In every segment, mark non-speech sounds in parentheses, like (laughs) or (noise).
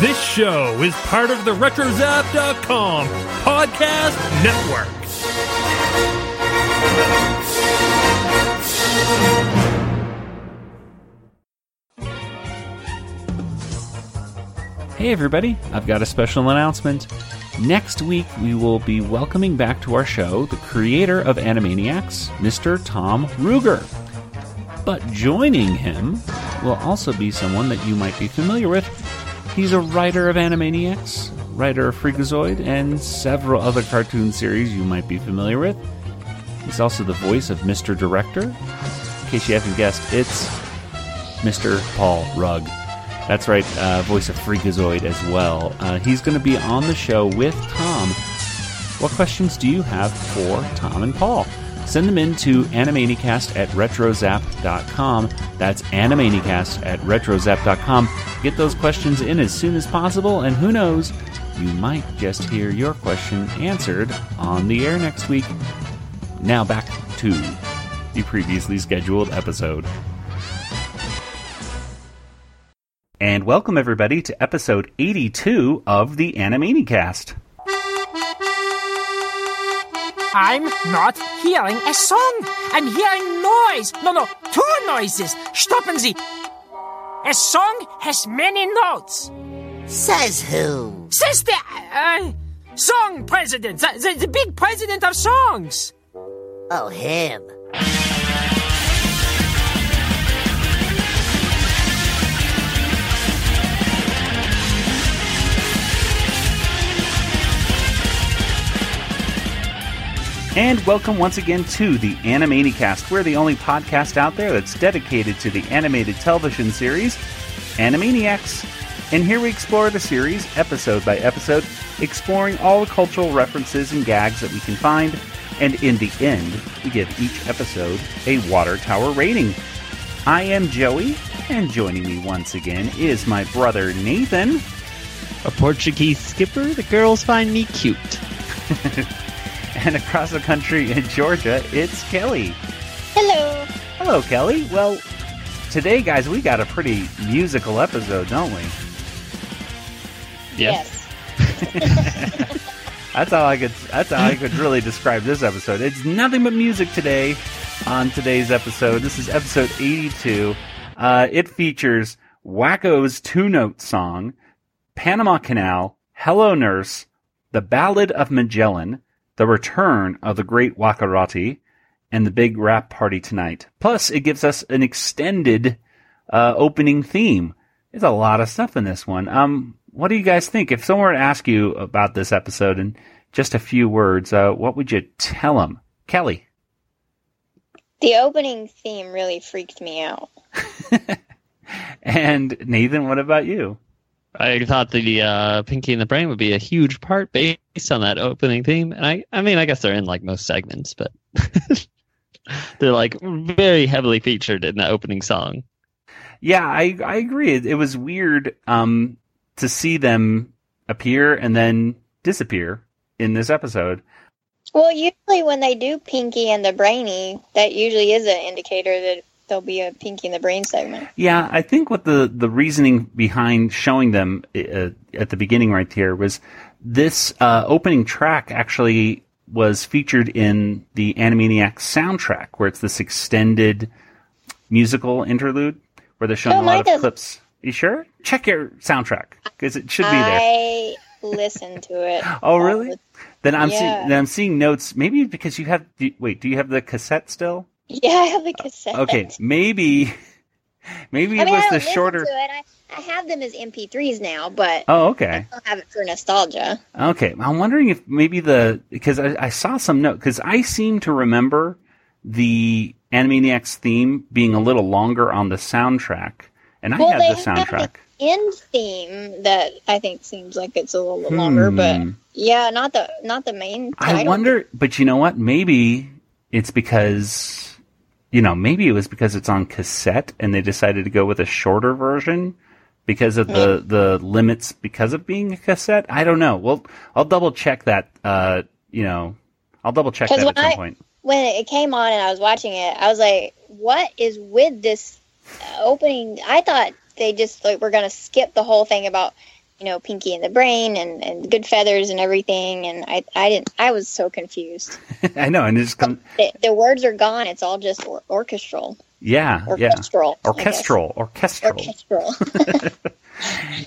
This show is part of the RetroZap.com podcast network. Hey everybody, I've got a special announcement. Next week, we will be welcoming back to our show the creator of Animaniacs, Mr. Tom Ruegger. But joining him will also be someone that you might be familiar with. He's a writer of Animaniacs, writer of Freakazoid, and several other cartoon series you might be familiar with. He's also the voice of Mr. Director. In case you haven't guessed, it's Mr. Paul Rugg. That's right, uh, voice of Freakazoid as well. Uh, he's going to be on the show with Tom. What questions do you have for Tom and Paul? Send them in to animaniacast at retrozap.com. That's animaniacast at retrozap.com. Get those questions in as soon as possible, and who knows, you might just hear your question answered on the air next week. Now back to the previously scheduled episode. And welcome everybody to episode 82 of the Animaniacast. I'm not hearing a song. I'm hearing noise. No, no, two noises. Stoppen Sie. A song has many notes. Says who? Says the uh, song president, the, the, the big president of songs. Oh, him. And welcome once again to the Animaniacast. We're the only podcast out there that's dedicated to the animated television series, Animaniacs. And here we explore the series, episode by episode, exploring all the cultural references and gags that we can find. And in the end, we give each episode a water tower rating. I am Joey, and joining me once again is my brother Nathan. A Portuguese skipper, the girls find me cute. (laughs) And across the country in Georgia, it's Kelly. Hello. Hello, Kelly. Well, today, guys, we got a pretty musical episode, don't we? Yes. (laughs) That's all I could. That's how I could really describe this episode. It's nothing but music today. On today's episode, this is episode 82. Uh, it features Wakko's two-note song, Panama Canal, Hello Nurse, The Ballad of Magellan, The Return of the Great Wakkorotti, and the Big Wrap Party Tonight. Plus, it gives us an extended uh, opening theme. There's a lot of stuff in this one. Um, what do you guys think? If someone were to ask you about this episode in just a few words, uh, what would you tell them? Kelly. The opening theme really freaked me out. (laughs) And Nathan, what about you? I thought the uh, Pinky and the Brain would be a huge part based on that opening theme, and I, I mean, I guess they're in like most segments, but (laughs) they're like very heavily featured in the opening song. Yeah, I I agree. It, it was weird um, to see them appear and then disappear in this episode. Well, usually when they do Pinky and the Brainy, that usually is an indicator that there'll be a Pinky in the Brain segment. Yeah, I think what the the reasoning behind showing them uh, at the beginning right here was this uh, opening track actually was featured in the Animaniacs soundtrack, where it's this extended musical interlude where they're showing Oh, a lot of clips. You sure? Check your soundtrack because it should be there. I listened to it. (laughs) Oh, really? Then I'm Yeah. seeing then I'm seeing notes. Maybe because you have. Do, wait, do you have the cassette still? Yeah, I have the cassette. Okay, maybe maybe I it was I the shorter. to it. I, I have them as MP3s now, but Oh, okay. I have it for nostalgia. Okay, I'm wondering if maybe the because I, I saw some note because I seem to remember the Animaniacs theme being a little longer on the soundtrack, and I well, had the soundtrack. end theme that I think seems like it's a little bit longer, but Hmm. yeah, not the not the main. Title. I wonder, but you know what? Maybe it's because you know maybe it was because it's on cassette and they decided to go with a shorter version because of the the limits because of being a cassette. I don't know. Well, I'll double check that. Uh, you know, I'll double check that at some I- point. when it came on and I was watching it, I was like, "What is with this opening?" I thought they just like were gonna skip the whole thing about you know, Pinky and the Brain and, and Goodfeathers and everything. And I, I didn't, I was so confused. (laughs) I know, and it just comes. The, the words are gone. It's all just or- orchestral. Yeah, yeah. Orchestral. Guess. Orchestral, orchestral. Orchestral.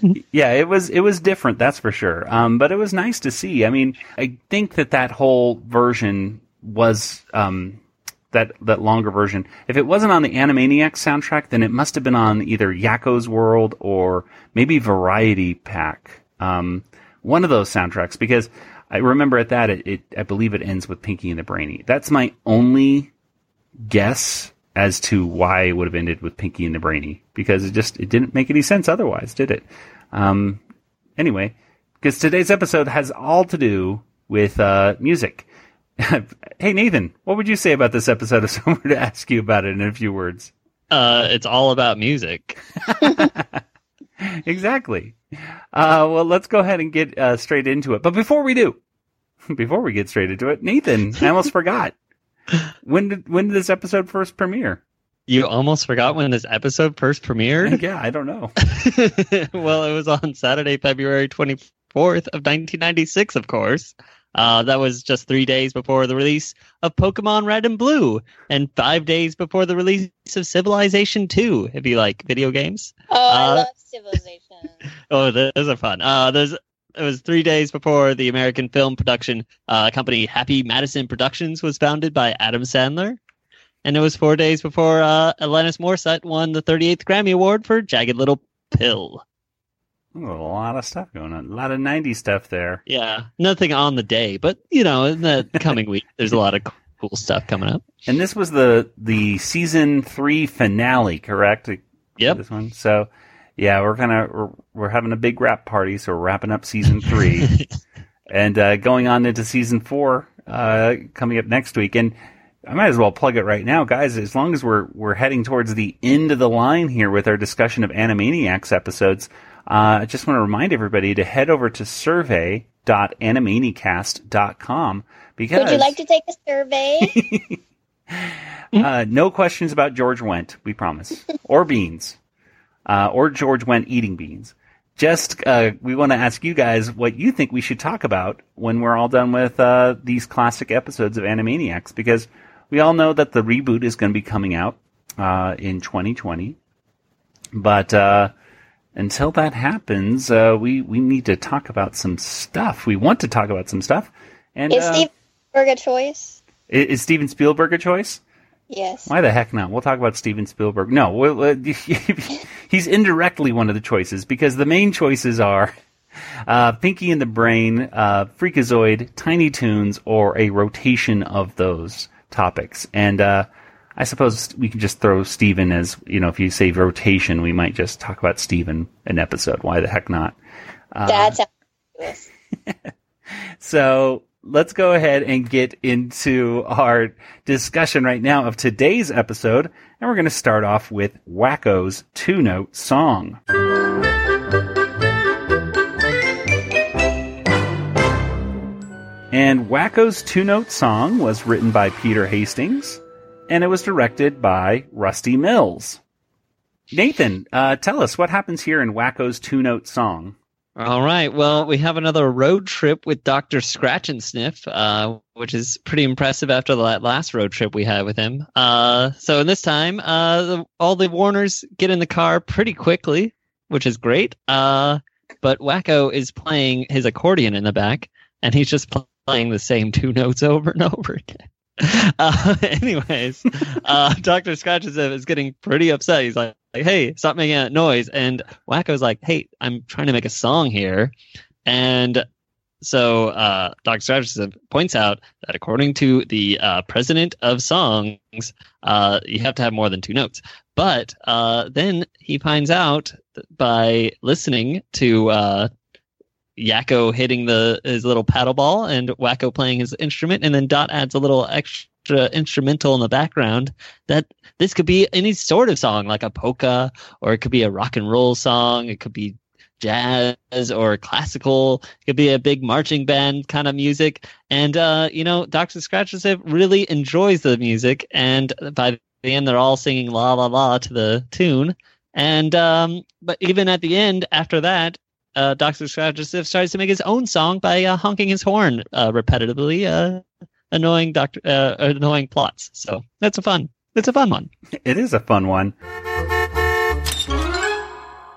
(laughs) yeah, it was it was different, that's for sure. Um, but it was nice to see. I mean, I think that that whole version was um, that that longer version. If it wasn't on the Animaniacs soundtrack, then it must have been on either Yakko's World or maybe Variety Pack. Um, one of those soundtracks because I remember at that it, it I believe it ends with Pinky and the Brainy. That's my only guess as to why it would have ended with Pinky and the Brainy because it just it didn't make any sense otherwise, did it? Um, anyway, because today's episode has all to do with uh, music. (laughs) hey Nathan, what would you say about this episode if (laughs) someone were to ask you about it in a few words? Uh, it's all about music. (laughs) exactly. Uh, well, let's go ahead and get uh, straight into it. But before we do, before we get straight into it, Nathan, I almost forgot. When did when did this episode first premiere? You almost forgot when this episode first premiered? Yeah, I don't know. well, it was on Saturday, February 24th of 1996, of course. Uh, that was just three days before the release of Pokemon Red and Blue, and five days before the release of Civilization 2, if you like video games. Oh, I Uh, love (laughs) Civilization. Oh, those are fun. Uh, there's it was three days before the American film production uh, company Happy Madison Productions was founded by Adam Sandler, and it was four days before uh, Alanis Morissette won the 38th Grammy Award for Jagged Little Pill. A lot of stuff going on. A lot of 90s stuff there. Yeah, nothing on the day, but you know, in the (laughs) coming week, there's a lot of cool stuff coming up. And this was the the season three finale, correct? Yep. This one. So, yeah, we're gonna we're, we're having a big wrap party, so we're wrapping up season three, (laughs) and uh, going on into season four, uh, coming up next week. And I might as well plug it right now, guys. As long as we're we're heading towards the end of the line here with our discussion of Animaniacs episodes, uh, I just want to remind everybody to head over to survey.animaniacast.com because Would you like to take a survey? (laughs) uh, no questions about George Wendt, we promise, or beans, uh, or George Wendt eating beans. Just uh, we want to ask you guys what you think we should talk about when we're all done with uh, these classic episodes of Animaniacs, because we all know that the reboot is going to be coming out uh, in 2020. But uh, until that happens, uh, we we need to talk about some stuff. We want to talk about some stuff. And Is uh, Steve Spielberg a choice? i- is Steven Spielberg a choice? Yes. Why the heck not? We'll talk about Steven Spielberg. No, well, uh, (laughs) he's indirectly one of the choices because the main choices are uh, Pinky and the Brain, uh, Freakazoid, Tiny Toons, or a rotation of those topics. And uh, I suppose we can just throw Steven as, you know, if you say rotation, we might just talk about Steven an episode. Why the heck not? that sounds ridiculous. So let's go ahead and get into our discussion right now of today's episode. And we're going to start off with Wakko's two note song. And Wakko's two note song was written by Peter Hastings and it was directed by Rusty Mills. Nathan, uh, tell us what happens here in Wakko's two note song. All right. Well, we have another road trip with Dr. Scratchansniff, uh, which is pretty impressive after la- last road trip we had with him. Uh, so in this time, uh, all the Warners get in the car pretty quickly, which is great. Uh, but Wakko is playing his accordion in the back, and he's just playing the same two notes over and over again. (laughs) Uh, anyways, uh, Dr. Scratch is getting pretty upset. He's like, like, hey, stop making that noise. And Wakko's like, hey, I'm trying to make a song here. And so uh, Dr. Strategist points out that according to the uh, president of songs, uh, you have to have more than two notes. But uh, then he finds out by listening to uh, Yakko hitting the his little paddle ball and Wakko playing his instrument, and then Dot adds a little extra instrumental in the background that this could be any sort of song, like a polka, or it could be a rock and roll song. It could be jazz or classical. It could be a big marching band kind of music. And, uh, you know, Dr. Scratches really enjoys the music. And by the end, they're all singing la la la to the tune. And, um, but even at the end, after that, uh, Doctor Scratchansniff starts to make his own song by uh, honking his horn uh, repetitively, uh, annoying Doctor uh, annoying plots. So that's a fun. It's a fun one. It is a fun one.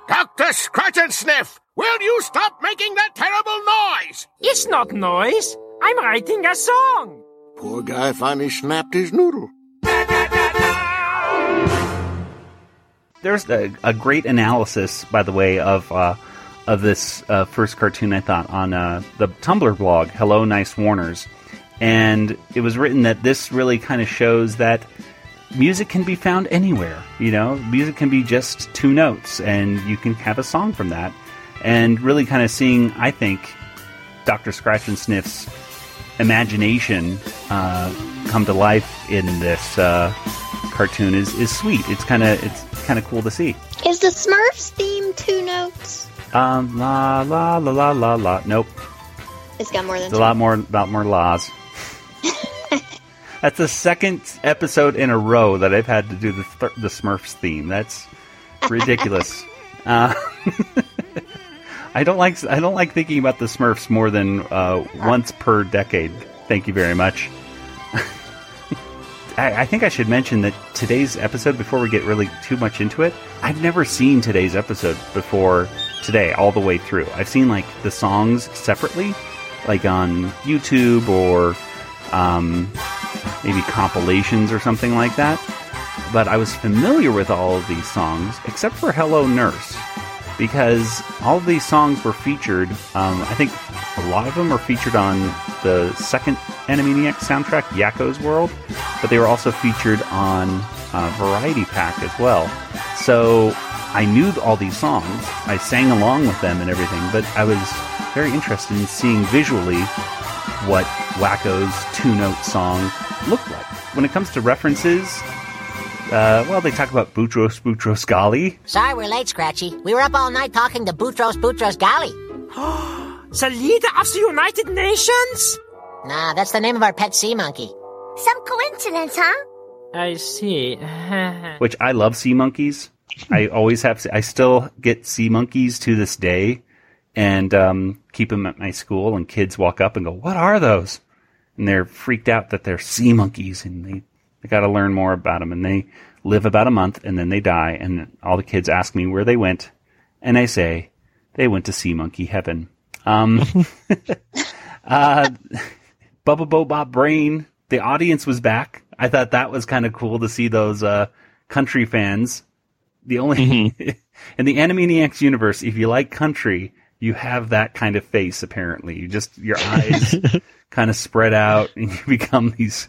Dr. Scratchansniff, will you stop making that terrible noise? It's not noise. I'm writing a song. Poor guy finally snapped his noodle. There's a, a great analysis, by the way, of uh, of this uh, first cartoon. I thought on uh, the Tumblr blog, "Hello, Nice Warners," and it was written that this really kind of shows that music can be found anywhere. You know, music can be just two notes, and you can have a song from that. And really, kind of seeing, I think, Doctor Scratchansniff's imagination uh, come to life in this uh, cartoon is, is sweet. It's kind of it's kind of cool to see. Is the Smurfs theme two notes? Um, la la la la la la. Nope, It's got more than it's a lot more, lot more laws. (laughs) That's the second episode in a row that I've had to do the th- the Smurfs theme. That's ridiculous. (laughs) uh, (laughs) I don't like I don't like thinking about the Smurfs more than uh, once per decade. Thank you very much. I, I think I should mention that today's episode, before we get really too much into it, I've never seen today's episode before today, all the way through. I've seen like the songs separately, like on YouTube or um, maybe compilations or something like that. But I was familiar with all of these songs, except for Hello Nurse, because all of these songs were featured. Um, I think a lot of them were featured on the second Animaniacs soundtrack, Yakko's World, but they were also featured on uh, Variety Pack as well. So I knew all these songs. I sang along with them and everything, but I was very interested in seeing visually what Wakko's two note song looked like. When it comes to references, uh, well, they talk about Boutros Boutros Ghali. Sorry we're late, Scratchy. We were up all night talking to Boutros Boutros Ghali. (gasps) The leader of the United Nations? Nah, that's the name of our pet sea monkey. Some coincidence, huh? I see. (laughs) which I love sea monkeys. I always have. I still get sea monkeys to this day, and um, keep them at my school. And kids walk up and go, "What are those?" And they're freaked out that they're sea monkeys, and they they got to learn more about them. And they live about a month, and then they die. And all the kids ask me where they went, and I say they went to sea monkey heaven. Um, (laughs) uh, Bubba Brain. The audience was back. I thought that was kind of cool to see those uh, country fans. The only (laughs) in the Animaniacs universe, if you like country, you have that kind of face. Apparently, you just your eyes (laughs) kind of spread out, and you (laughs) become these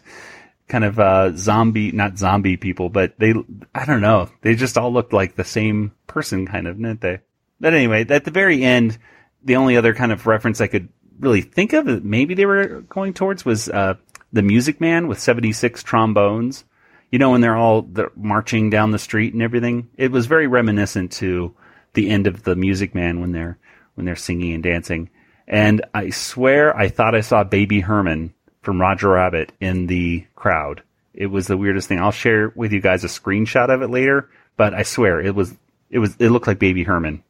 kind of uh, zombie, not zombie people, but they. I don't know. They just all looked like the same person, kind of, didn't they? But anyway, at the very end, the only other kind of reference I could really think of that maybe they were going towards was uh, the Music Man with 76 trombones. You know, when they're all they're marching down the street and everything. It was very reminiscent to the end of the Music Man when they're when they're singing and dancing. And I swear I thought I saw Baby Herman from Roger Rabbit in the crowd. It was the weirdest thing. I'll share with you guys a screenshot of it later, but I swear it was it was it looked like Baby Herman.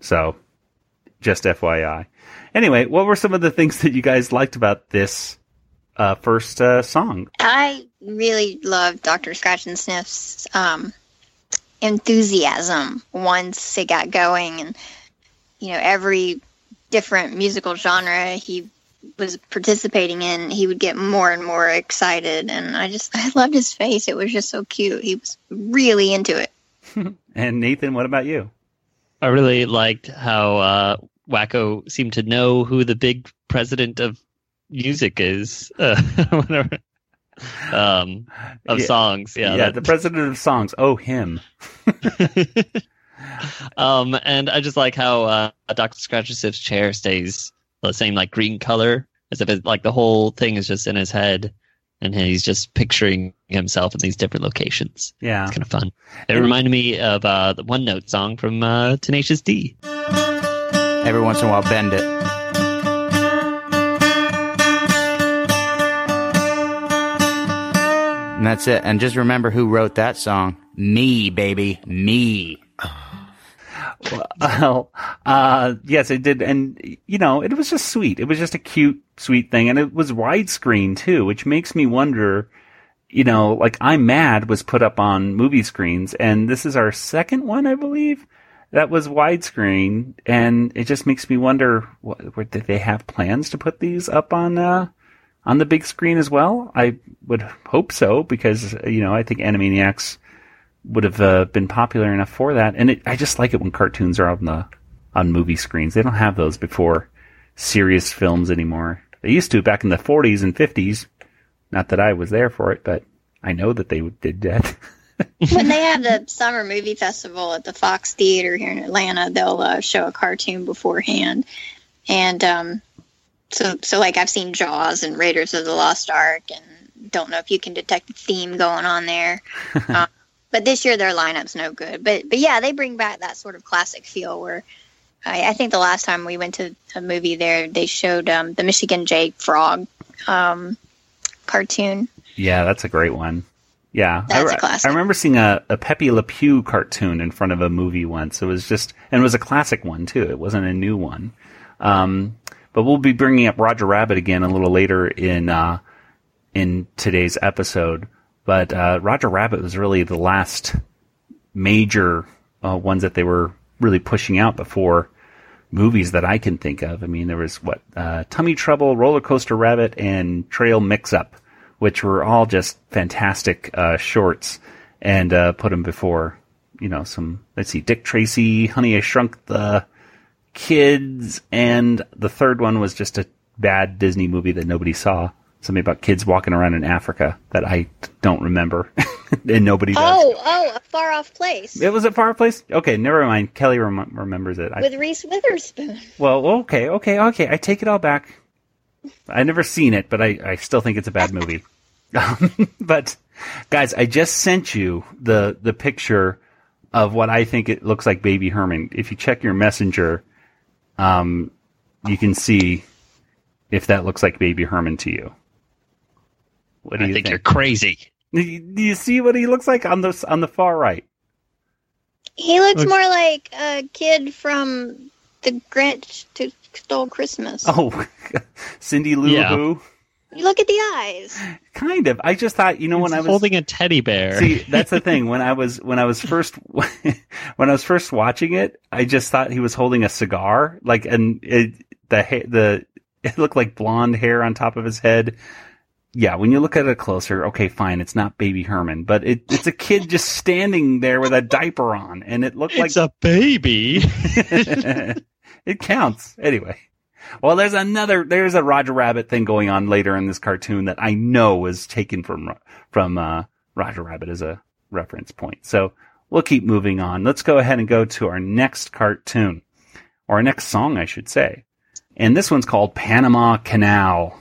So, just FYI. Anyway, what were some of the things that you guys liked about this uh, first uh, song? I really loved Dr. Scratchansniff's um, enthusiasm once it got going, and you know every different musical genre he was participating in, he would get more and more excited, and I just (laughs) I loved his face. It was just so cute. He was really into it. (laughs) And Nathan, what about you? I really liked how uh, Wakko seemed to know who the big president of music is. Uh, (laughs) whatever. Um, of Yeah. songs, yeah. yeah, that- the president of songs. Oh, him. (laughs) um, and I just like how uh, Doctor Scratch's chair stays the same like green color, as if it, like the whole thing is just in his head, and he's just picturing himself in these different locations. Yeah. It's kind of fun. It reminded me of uh, the One Note song from uh, Tenacious D. Every once in a while, bend it. And that's it. And just remember who wrote that song. Me, baby. Me. Well, Uh, yes, it did. And, you know, it was just sweet. It was just a cute, sweet thing. And it was widescreen too, which makes me wonder, you know, like I'm Mad was put up on movie screens and this is our second one, I believe, that was widescreen. And it just makes me wonder, what, did they have plans to put these up on, uh, on the big screen as well? I would hope so because, you know, I think Animaniacs would have uh, been popular enough for that. And it, I just like it when cartoons are on the on movie screens. They don't have those before serious films anymore. They used to back in the 40s and 50s. Not that I was there for it, but I know that they did that. (laughs) when they have the summer movie festival at the Fox Theater here in Atlanta, they'll uh, show a cartoon beforehand, and um, so so like I've seen Jaws and Raiders of the Lost Ark, and don't know if you can detect a theme going on there. (laughs) um, but this year their lineup's no good. But but yeah, they bring back that sort of classic feel where I, I think the last time we went to a movie there, they showed um, the Michigan J Frog um, cartoon. Yeah, that's a great one. Yeah, That's I, a classic. I remember seeing a, a Pepe Le Pew cartoon in front of a movie once. It was just, and it was a classic one too. It wasn't a new one. Um, but we'll be bringing up Roger Rabbit again a little later in uh, in today's episode. But uh, Roger Rabbit was really the last major uh, ones that they were really pushing out before movies that I can think of. I mean, there was what uh, Tummy Trouble, Roller Coaster Rabbit, and Trail Mix Up, which were all just fantastic uh, shorts, and uh, put them before you know some. Let's see, Dick Tracy, Honey I Shrunk the Kids, and the third one was just a bad Disney movie that nobody saw. Something about kids walking around in Africa that I don't remember, (laughs) and nobody does. Oh, oh, a far off place It was a far off place. Okay, never mind. Kelly rem- remembers it. I, with Reese Witherspoon. well, okay, okay, okay. I take it all back. I never seen it, but I, I still think it's a bad movie. (laughs) Um, but guys, I just sent you the the picture of what I think it looks like Baby Herman. If you check your messenger, um, you can see if that looks like Baby Herman to you. What do I you think think? you're crazy. Do you- do you see what he looks like on the on the far right? He looks Look- more like a kid from The Grinch to Stole Christmas. Oh, (laughs) Cindy Lou Yeah. Who? You look at the eyes. Kind of. I just thought, you know, when I was holding a teddy bear. See, that's the thing. When I was when I was first (laughs) when I was first watching it, I just thought he was holding a cigar, like and it, the the it looked like blonde hair on top of his head. Yeah, when you look at it closer, okay, fine, it's not Baby Herman, but it, it's a kid just standing there with a diaper on, and it looked like it's a baby. (laughs) it counts anyway. Well, there's another there's a Roger Rabbit thing going on later in this cartoon that I know was taken from from uh, Roger Rabbit as a reference point. So we'll keep moving on. Let's go ahead and go to our next cartoon, or our next song, I should say. And this one's called Panama Canal.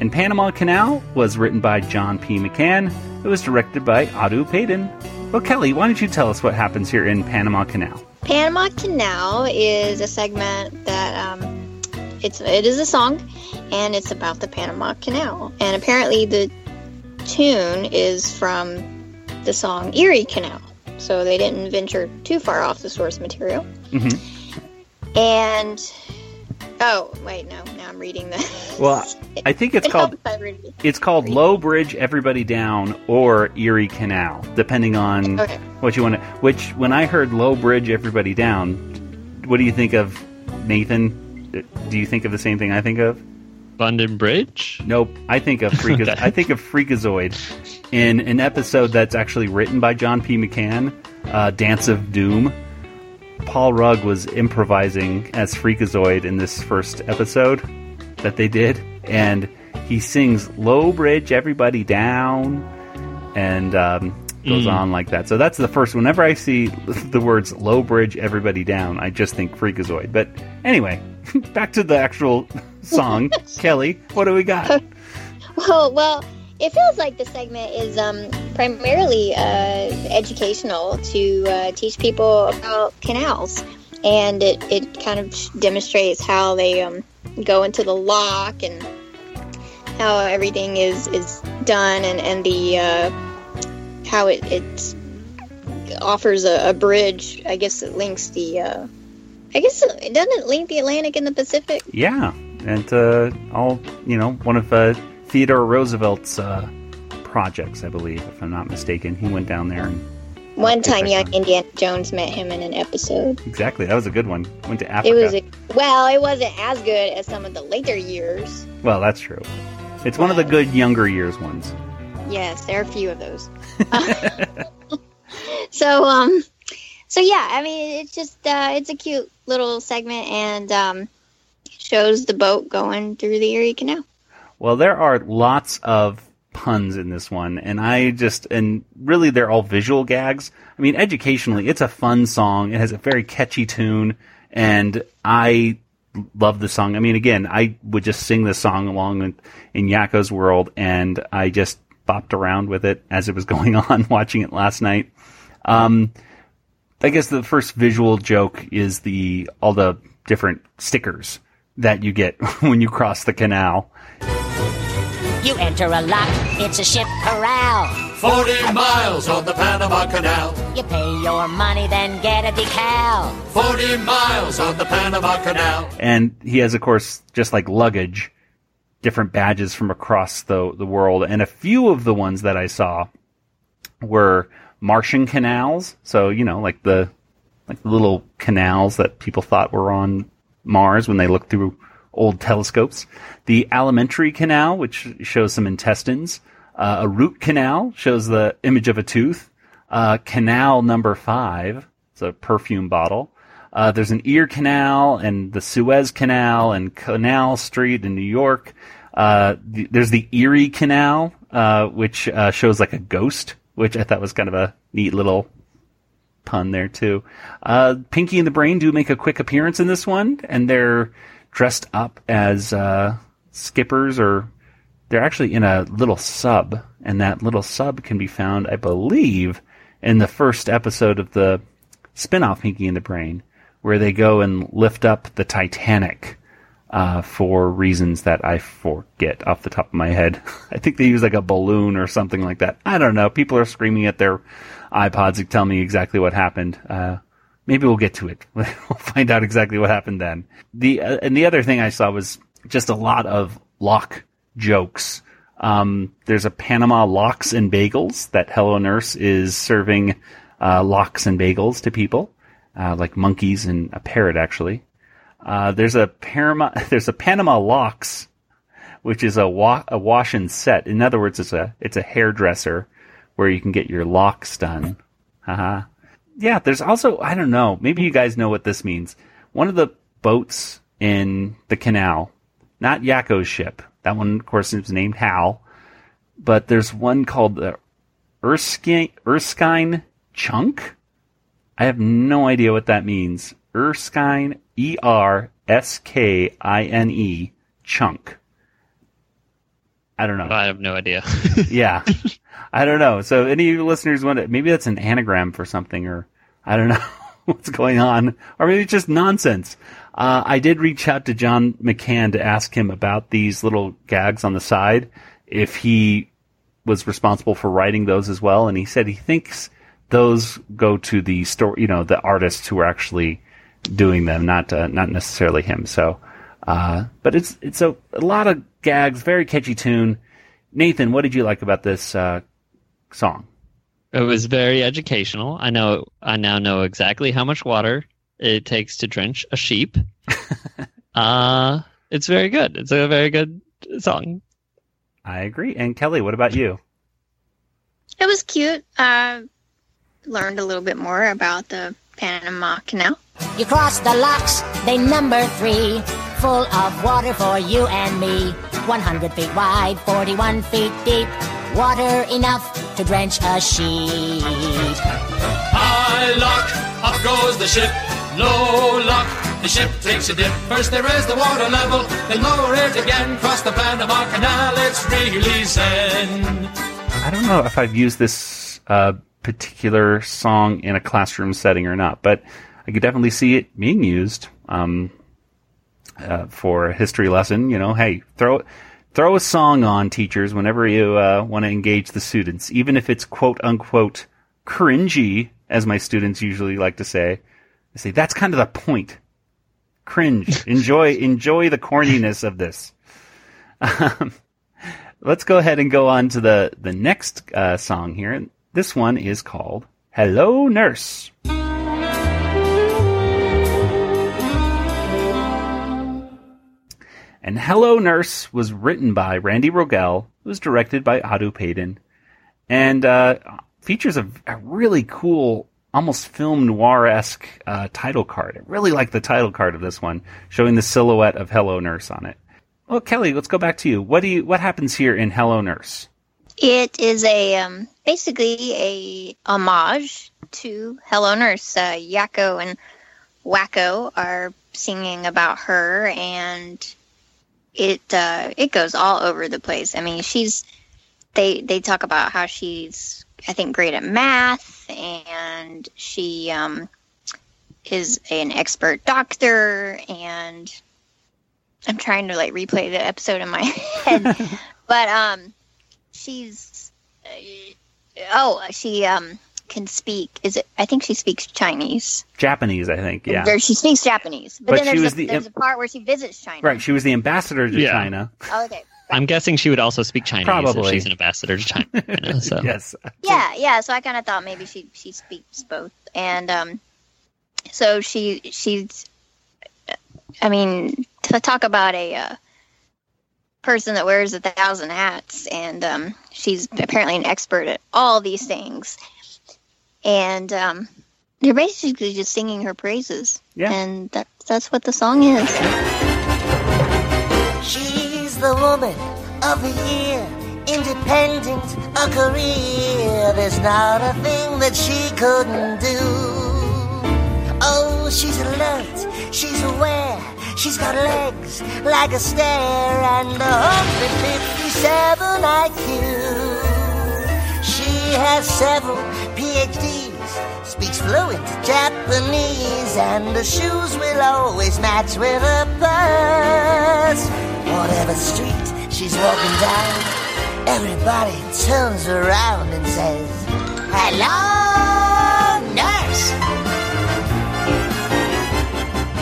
And Panama Canal was written by John P. McCann. It was directed by Audu Paden. Well, Kelly, why don't you tell us what happens here in Panama Canal? Panama Canal is a segment that um, it's it is a song, and it's about the Panama Canal. And apparently, the tune is from the song Erie Canal, so they didn't venture too far off the source material. Mm-hmm. And oh wait, no, now I'm reading the. (laughs) Well, I think it's It called helps if I read it. it's called Low Bridge Everybody Down or Erie Canal, depending on Okay. what you want to. Which when I heard Low Bridge Everybody Down, what do you think of Nathan? Do you think of the same thing I think of? London Bridge. Nope. I think of Freakazoid. (laughs) Okay. I think of Freakazoid in an episode that's actually written by John P. McCann, uh, Dance of Doom. Paul Rugg was improvising as Freakazoid in this first episode that they did, and he sings "Low Bridge, Everybody Down," and um, goes Mm. on like that. So that's the first. Whenever I see (laughs) the words "Low Bridge, Everybody Down," I just think Freakazoid. But anyway, (laughs) back to the actual (laughs) song. Kelly, what do we got? Well, well, it feels like the segment is um, primarily uh, educational to uh, teach people about canals, and it, it kind of demonstrates how they um, go into the lock and how everything is is done, and and the uh, how it it offers a, a bridge. I guess it links the. Uh, I guess it doesn't link the Atlantic and the Pacific. Yeah, and uh, all you know, one of uh, Theodore Roosevelt's uh, projects, I believe, if I'm not mistaken. He went down there and One time, young Indiana Jones met him in an episode. exactly that was a good one. Went to Africa. It was a, well, it wasn't as good as some of the later years. well, that's true. It's one of the good younger years ones. Yes, there are a few of those. (laughs) (laughs) so, um, so yeah, I mean, it's just uh, it's a cute little segment and um, shows the boat going through the Erie Canal. Well, there are lots of puns in this one, and I just and really they're all visual gags. I mean, educationally, it's a fun song. It has a very catchy tune, and I love the song. I mean, again, I would just sing this song along with, in Yakko's world, and I just bopped around with it as it was (laughs) going on, watching it last night. Um, I guess the first visual joke is the all the different stickers that you get (laughs) when you cross the canal. You enter a lock, it's a ship corral. 40 miles on the Panama Canal. You pay your money, then get a decal. 40 miles on the Panama Canal. and he has, of course, just like luggage, different badges from across the the world, and a few of the ones that I saw were Martian canals. So you know, like the like the little canals that people thought were on Mars when they looked through old telescopes. The alimentary canal, which shows some intestines. Uh, a root canal shows the image of a tooth. Uh, canal number five, it's a perfume bottle. Uh, there's an ear canal and the Suez Canal and Canal Street in New York. Uh, th- there's the Erie Canal, uh, which uh, shows like a ghost, which I thought was kind of a neat little pun there too. Pinky and the Brain do make a quick appearance in this one, and they're dressed up as uh, skippers, or they're actually in a little sub, and that little sub can be found, I believe, in the first episode of the spin-off Pinky and the Brain, where they go and lift up the Titanic. Uh, for reasons that I forget off the top of my head. (laughs) I think they use like a balloon or something like that. I don't know. People are screaming at their iPods to tell me exactly what happened. Uh, maybe we'll get to it. (laughs) we'll find out exactly what happened then. The uh, and the other thing I saw was just a lot of lock jokes. Um, there's a Panama Locks and Bagels that Hello Nurse is serving uh, locks and bagels to people, uh, like monkeys and a parrot actually. Uh, there's a Panama (laughs) there's a Panama Locks, which is a wa- a wash and set. In other words, it's a it's a hairdresser where you can get your locks done. Haha. Yeah, there's also I don't know. Maybe you guys know what this means. One of the boats in the canal, not Yakko's ship. That one, of course, is named Hal. But there's one called the Erskine Erskine Chunk. I have no idea what that means. Erskine, E R S K I N E, chunk. I don't know. I have no idea. (laughs) yeah. I don't know. So any listeners want to, maybe that's an anagram for something or I don't know (laughs) what's going on or maybe it's just nonsense. Uh, I did reach out to John McCann to ask him about these little gags on the side, if he was responsible for writing those as well. And he said he thinks those go to the story, you know, the artists who are actually doing them, not, uh, not necessarily him. So, uh, but it's, it's a, a lot of gags, very catchy tune. Nathan, what did you like about this, uh, song? It was very educational. I know. I now know exactly how much water it takes to drench a sheep. (laughs) uh, it's very good. It's a very good song. I agree. And Kelly, what about you? It was cute. Uh, learned a little bit more about the Panama Canal. You cross the locks, they number three. Full of water for you and me. 100 feet wide, 41 feet deep. Water enough to drench a sheep. High lock, up goes the ship. Low lock, the ship takes a dip. First they raise the water level, then lower it again. Cross the Panama Canal, it's really zen. I don't know if I've used this uh, particular song in a classroom setting or not, but I could definitely see it being used um, uh, for a history lesson. You know, hey, throw throw a song on, teachers, whenever you uh, want to engage the students, even if it's quote unquote cringy, as my students usually like to say. I say that's kind of the point. Cringe. (laughs) enjoy enjoy the corniness of this. Um, let's go ahead and go on to the the next uh, song here. This one is called "Hello Nurse." And Hello Nurse was written by Randy Rogel. It was directed by Audu Paden. And uh, features a, a, really cool, almost film noir esque uh, title card. I really like the title card of this one, showing the silhouette of Hello Nurse on it. Well, Kelly, let's go back to you. What do you? What happens here in Hello Nurse? It is a um, basically a homage to Hello Nurse. Uh, Yakko and Wakko are singing about her, and it uh, it goes all over the place. I mean, she's they they talk about how she's I think great at math, and she um, is an expert doctor, and I'm trying to like replay the episode in my (laughs) head, (laughs) but um, she's uh, oh she um can speak. Is it? I think she speaks Chinese. Japanese, I think. Yeah. Or she speaks Japanese, but, But then she there's, was a, the- there's a part where she visits China. Right. She was the ambassador to Yeah. China. Oh, okay. I'm guessing she would also speak Chinese Probably. if she's an ambassador to China. So. (laughs) yes. Yeah, yeah. So I kind of thought maybe she she speaks both, and um, so she she's. I mean, to talk about a uh, person that wears a thousand hats, and um, she's apparently an expert at all these things, and um, they're basically just singing her praises. Yeah. and that that's what the song is. She's the woman of the year, independent, a career. There's not a thing that she couldn't do. Oh, she's alert, she's aware, she's got legs like a stair and a 157 IQ. She has several PhDs, speaks fluent Japanese, and her shoes will always match with her purse. Whatever street she's walking down, everybody turns around and says, Hello, nurse!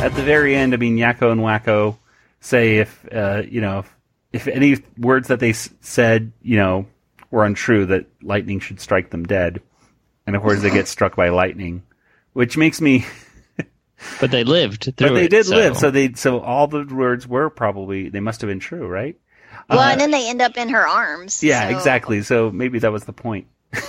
At the very end, I mean, Yakko and Wakko say if uh, you know if, if any words that they s- said, you know, were untrue, that lightning should strike them dead, and of course they get struck by lightning, which makes me. (laughs) But they lived through but they it, did so- live, so they so all the words were probably they must have been true, right? Well, Uh, and then they end up in her arms. Yeah, so- exactly. So maybe that was the point. (laughs)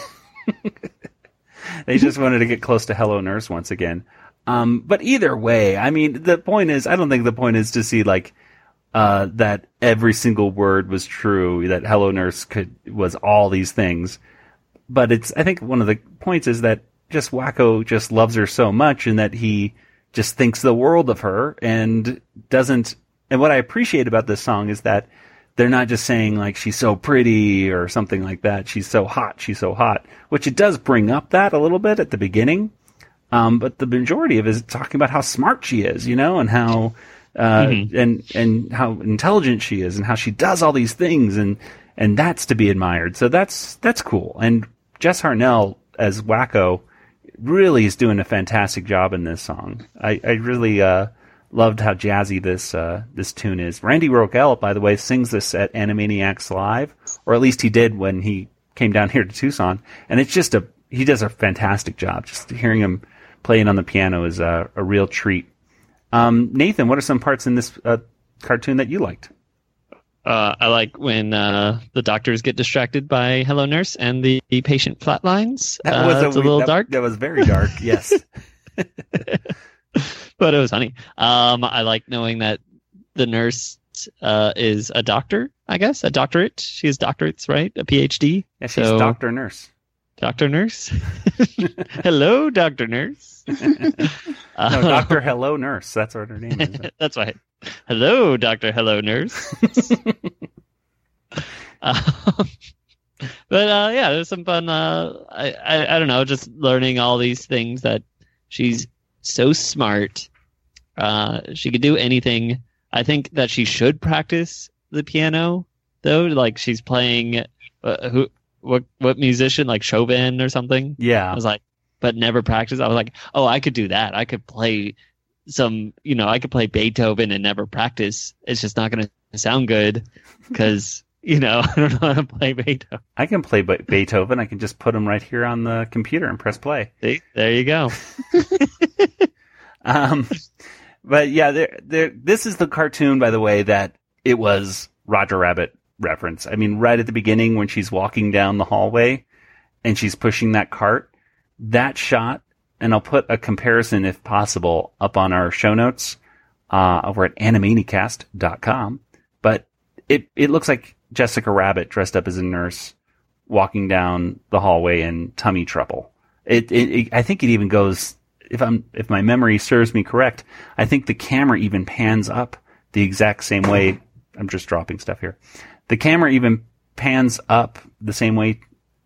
they just wanted to get close to Hello Nurse once again. Um, but either way, I mean, the point is, I don't think the point is to see like uh, that every single word was true, that Hello Nurse could was all these things. But it's, I think one of the points is that just Wakko just loves her so much, and that he just thinks the world of her, and doesn't. And what I appreciate about this song is that they're not just saying like she's so pretty or something like that. She's so hot. She's so hot, which it does bring up that a little bit at the beginning. Um, but the majority of it is talking about how smart she is, you know, and how, uh, and, and how intelligent she is and how she does all these things and, and that's to be admired. So that's, that's cool. And Jess Harnell as Wakko really is doing a fantastic job in this song. I, I really, uh, loved how jazzy this uh, this tune is. Randy Rogel, by the way, sings this at Animaniacs Live, or at least he did when he came down here to Tucson, and it's just a he does a fantastic job. Just hearing him playing on the piano is a, a real treat. Um, Nathan, what are some parts in this uh, cartoon that you liked? Uh, I like when uh, the doctors get distracted by Hello Nurse and the, the patient flatlines. That uh, was it's a little that- dark, That was very dark. (laughs) Yes. (laughs) but it was funny. Um, I like knowing that the nurse uh, is a doctor. I guess a doctorate. She has doctorates, right? A PhD. Yeah, she's So- Doctor Nurse. Doctor Nurse. (laughs) Hello, Doctor Nurse. Uh, No, Doctor Hello Nurse. That's what her name is. That's right. Hello, Doctor Hello Nurse. (laughs) um, but uh, yeah, there's some fun. Uh, I, I I don't know, just learning all these things that she's so smart. Uh, she could do anything. I think that she should practice the piano though? Like she's playing uh, who? What what musician? Like Chopin or something? Yeah. I was like, but never practice. I was like, oh, I could do that. I could play some, you know, I could play Beethoven and never practice. It's just not going to sound good because you know (laughs) I don't know how to play Beethoven. I can play Be- Beethoven. I can just put him right here on the computer and press play. See, there you go. (laughs) Um, but yeah, there, there. This is the cartoon, by the way, that it was Roger Rabbit reference. I mean, right at the beginning when she's walking down the hallway and she's pushing that cart, that shot, and I'll put a comparison if possible up on our show notes uh, over at animaniacast.com. But it it looks like Jessica Rabbit dressed up as a nurse walking down the hallway in tummy trouble. It, it, it I think it even goes if I'm if my memory serves me correct, I think the camera even pans up the exact same way. I'm just dropping stuff here. The camera even pans up the same way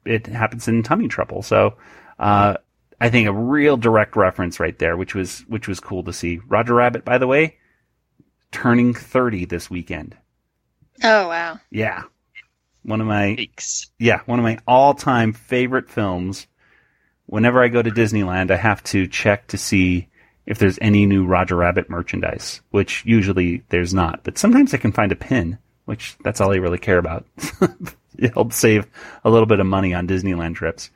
it happens in tummy trouble. So uh, I think a real direct reference right there, which was which was cool to see. Roger Rabbit, by the way, turning 30 this weekend. Oh wow. Yeah. One of my yeah, one of my all-time favorite films. Whenever I go to Disneyland, I have to check to see if there's any new Roger Rabbit merchandise, which usually there's not. But sometimes I can find a pin, which that's all I really care about. (laughs) it helps save a little bit of money on Disneyland trips.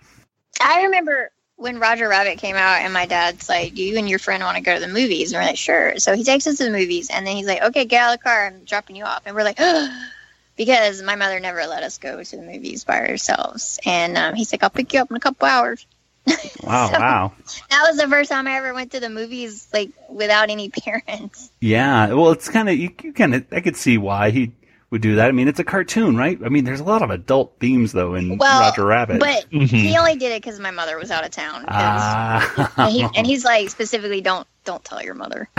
I remember when Roger Rabbit came out, and my dad's like, "Do you and your friend want to go to the movies?" And we're like, "Sure." So he takes us to the movies, and then he's like, "Okay, get out of the car. I'm dropping you off." And we're like, (gasps) because my mother never let us go to the movies by ourselves. And um, he's like, "I'll pick you up in a couple hours." (laughs) Wow, wow. That was the first time I ever went to the movies like without any (laughs) parents. Yeah, well, it's kind of you, you kind of I could see why he would do that. I mean, it's a cartoon, right? I mean, there's a lot of adult themes though in Well, Roger Rabbit. but (laughs) Mhm. he only did it because my mother was out of town. Ah. and, he, and he's like specifically, don't don't tell your mother. (laughs)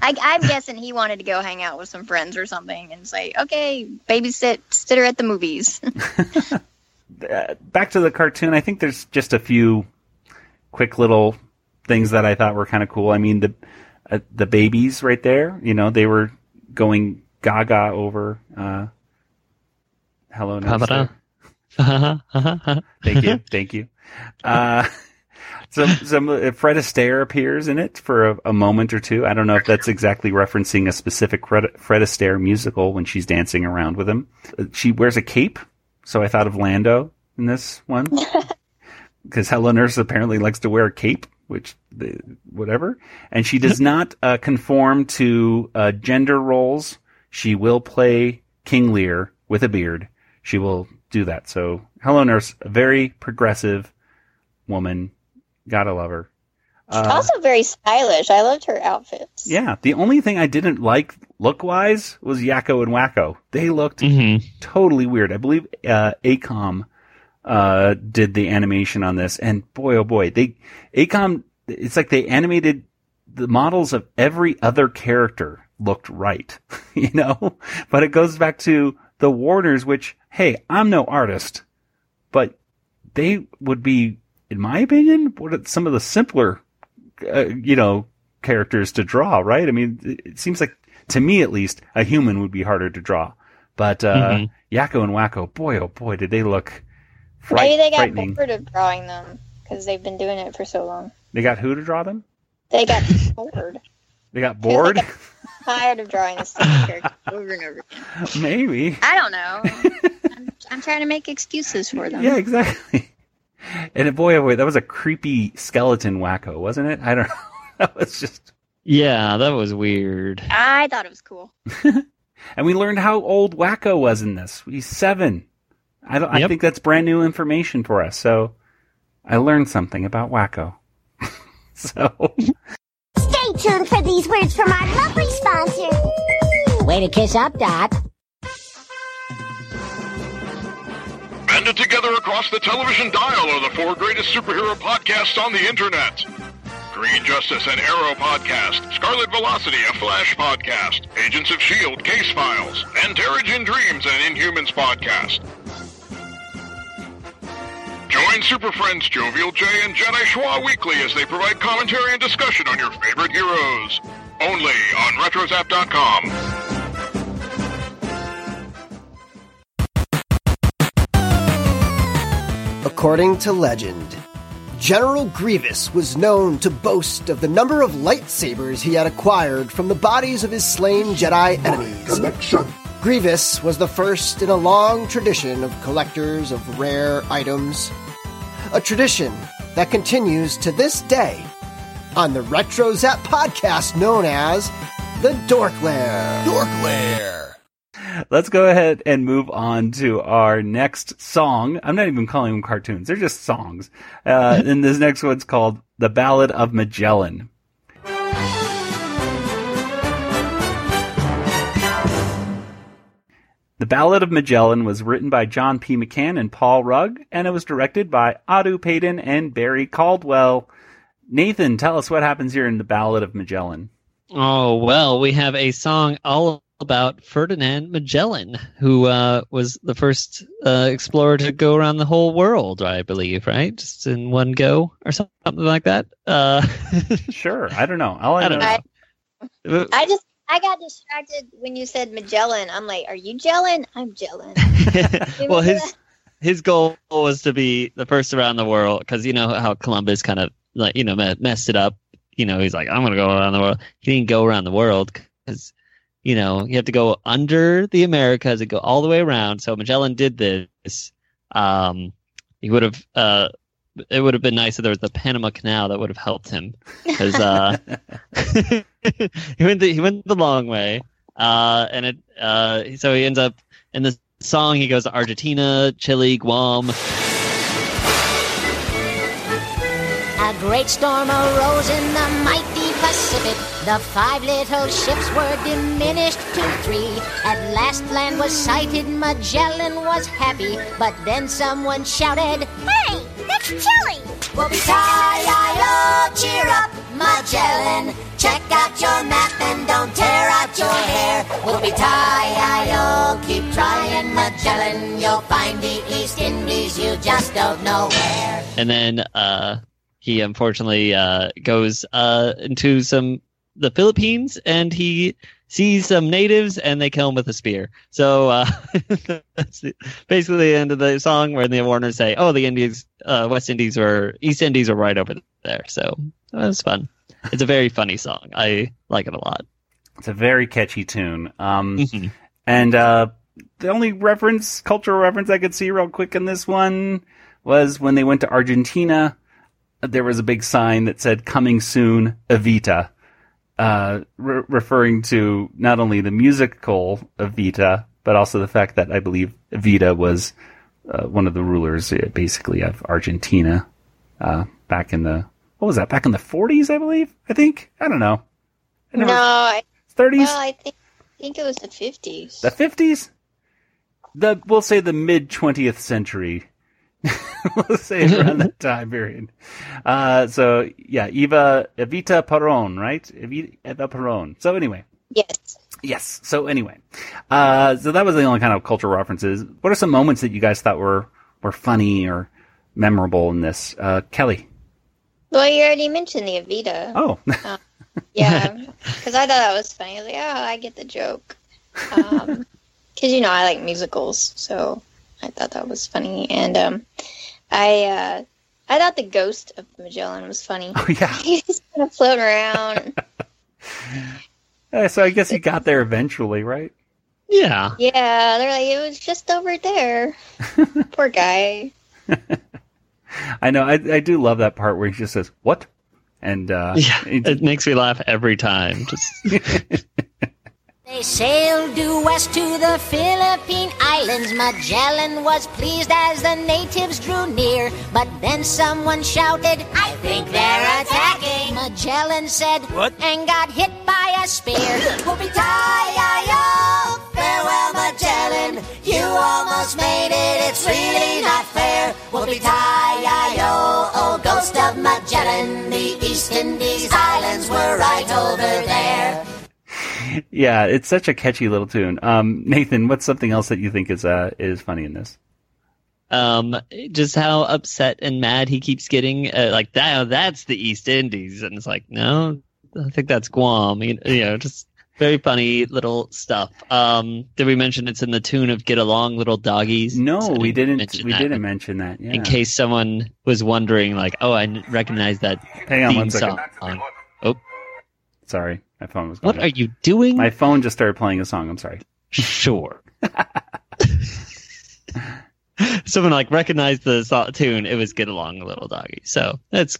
I, I'm guessing he wanted to go hang out with some friends or something, and say, okay, babysit, sit her at the movies. (laughs) uh, back to the cartoon, I think there's just a few quick little things that I thought were kind of cool. I mean, the uh, the babies right there, you know, they were going gaga over uh, Hello Nurse. Ta-da. (laughs) (laughs) Thank you, thank you. Uh, (laughs) some some uh, Fred Astaire appears in it for a, a moment or two. I don't know if that's exactly referencing a specific Fred, Fred Astaire musical when she's dancing around with him. Uh, She wears a cape, so I thought of Lando in this one because Hello Nurse apparently likes to wear a cape, which the, whatever, and she does not uh, conform to uh, gender roles. She will play King Lear with a beard. She will do that. So Hello Nurse, a very progressive woman. Gotta love her. Uh, also very stylish. I loved her outfits. yeah, the only thing I didn't like look wise was Yakko and Wakko. They looked totally weird. I believe uh, AKOM uh, did the animation on this, and boy oh boy, they AKOM. It's like they animated the models of every other character looked right, (laughs) you know. But it goes back to the Warners, which hey, I'm no artist, but they would be, in my opinion, what some of the simpler uh, you know, characters to draw, right? I mean, it- it seems like, to me at least, a human would be harder to draw. But, uh, Mhm. Yakko and Wakko, boy, oh boy, did they look fright- Maybe they got frightening. bored of drawing them because they've been doing it for so long. They got who to draw them? They got (laughs) bored, They got bored? Tired of drawing the same (laughs) character over and over again. Maybe. I don't know. (laughs) I'm, I'm trying to make excuses for them. Yeah, exactly. And boy, oh boy, that was a creepy skeleton Wakko, wasn't it? I don't know. (laughs) that was just, Yeah, that was weird. I thought it was cool. and we learned how old Wakko was in this. He's seven. I don't, I think that's brand new information for us. So I learned something about Wakko. so. Stay tuned for these words from our lovely sponsor. Way to kiss up, Dot. Banded together across the television dial are the four greatest superhero podcasts on the internet. Green Justice and Arrow podcast, Scarlet Velocity, a Flash podcast, Agents of S.H.I.E.L.D. Case Files, and Terrigen Dreams, and Inhumans podcast. Join Super Friends Jovial J and Jedi Schwa weekly as they provide commentary and discussion on your favorite heroes. Only on Retrozap.com. According to legend, General Grievous was known to boast of the number of lightsabers he had acquired from the bodies of his slain Jedi enemies. Grievous was the first in a long tradition of collectors of rare items a tradition that continues to this day on the Retro Zap podcast known as the Dork Lair. Dork Lair. Let's go ahead and move on to our next song. I'm not even calling them cartoons; they're just songs. Uh, (laughs) and this next one's called "The Ballad of Magellan." The Ballad of Magellan was written by John P. McCann and Paul Rugg, and it was directed by Audu Paden and Barry Caldwell. Nathan, tell us what happens here in The Ballad of Magellan. Oh, well, we have a song all about Ferdinand Magellan, who uh, was the first uh, explorer to go around the whole world, I believe, right? Just in one go or something like that. Uh, (laughs) sure. I don't know. All I, I don't know. know. I just I got distracted when you said Magellan. I'm like, are you gelling? I'm gelling. (laughs) well, his his goal was to be the first around the world because you know how Columbus kind of like you know messed it up. You know, he's like, I'm gonna go around the world. He didn't go around the world because you know you have to go under the Americas and go all the way around. So Magellan did this. Um, he would have. Uh, it would have been nice if there was the Panama Canal that would have helped him because uh, (laughs) (laughs) (laughs) he went the, he went the long way, uh, and it uh, so he ends up in the song. He goes to Argentina, Chile, Guam. A great storm arose in the mighty Pacific. The five little ships were diminished to three. At last land was sighted, Magellan was happy. But then someone shouted, Hey, that's Chili! Whoopie-tie-i-o, cheer up, Magellan. Check out your map and don't tear out your hair. Whoopie-tie-i-o, keep trying, Magellan. You'll find the East Indies, you just don't know where. and then uh, he unfortunately uh, goes uh, into some the Philippines and he sees some natives and they kill him with a spear. So uh, (laughs) that's the, basically the end of the song where the Warners say, "Oh, the Indies, uh, West Indies or East Indies are right over there." So that was fun. It's a very funny song. I like it a lot. It's a very catchy tune. Um, and uh, the only reference, cultural reference I could see real quick in this one was when they went to Argentina. There was a big sign that said "Coming soon, Evita," uh, re- referring to not only the musical Evita, but also the fact that I believe Evita was uh, one of the rulers, uh, basically, of Argentina uh, back in the what was that? Back in the 40s, I believe. I think. I don't know. I No, never- I, 30s? Well, I think think it was the 50s. The fifties? The we'll say the mid twentieth century. (laughs) we'll say around that (laughs) time period. Uh, so yeah, Eva Evita Peron, right? Eva Peron. So anyway, Yes. yes. So anyway, uh, so that was the only kind of cultural references. What are some moments that you guys thought were were funny or memorable in this? Uh, Kelly. Well, you already mentioned the Evita. Oh, Uh, yeah, (laughs) because I thought that was funny. I was like, oh, I get the joke. (laughs) Because, you know, I like musicals, so I thought that was funny. And um, I uh, I thought the ghost of Magellan was funny. Oh, yeah. (laughs) He's kind of floating around. Uh, so I guess he got there eventually, right? Yeah. yeah, they're like, it was just over there. Poor guy. I know. I I do love that part where he just says what, and uh, Yeah, it makes me laugh every time. Just (laughs) They sailed due west to the Philippine Islands. Magellan was pleased as the natives drew near. But then someone shouted, I think they're attacking. Magellan said, What? And got hit by a spear. (laughs) Whoopie-tie-i-o, farewell Magellan. You almost made it, it's really not fair. Whoopie-tie-i-o, oh ghost of Magellan. The East Indies Islands were right over there. yeah, it's such a catchy little tune. Um, Nathan, what's something else that you think is uh is funny in this? um, just how upset and mad he keeps getting. Uh, like that, that's the East Indies, and it's like, no, I think that's Guam. You, you know, just very funny little stuff. Um, did we mention it's in the tune of "Get Along, Little Doggies"? No, So we didn't. We that. didn't mention that. Yeah. In case someone was wondering, like, oh, I recognize that Hang on one second. song. Oh, Sorry, my phone was. Going what are you doing? My phone just started playing a song. I'm sorry. Sure. (laughs) (laughs) someone like recognized the tune it was get along little doggy. So that's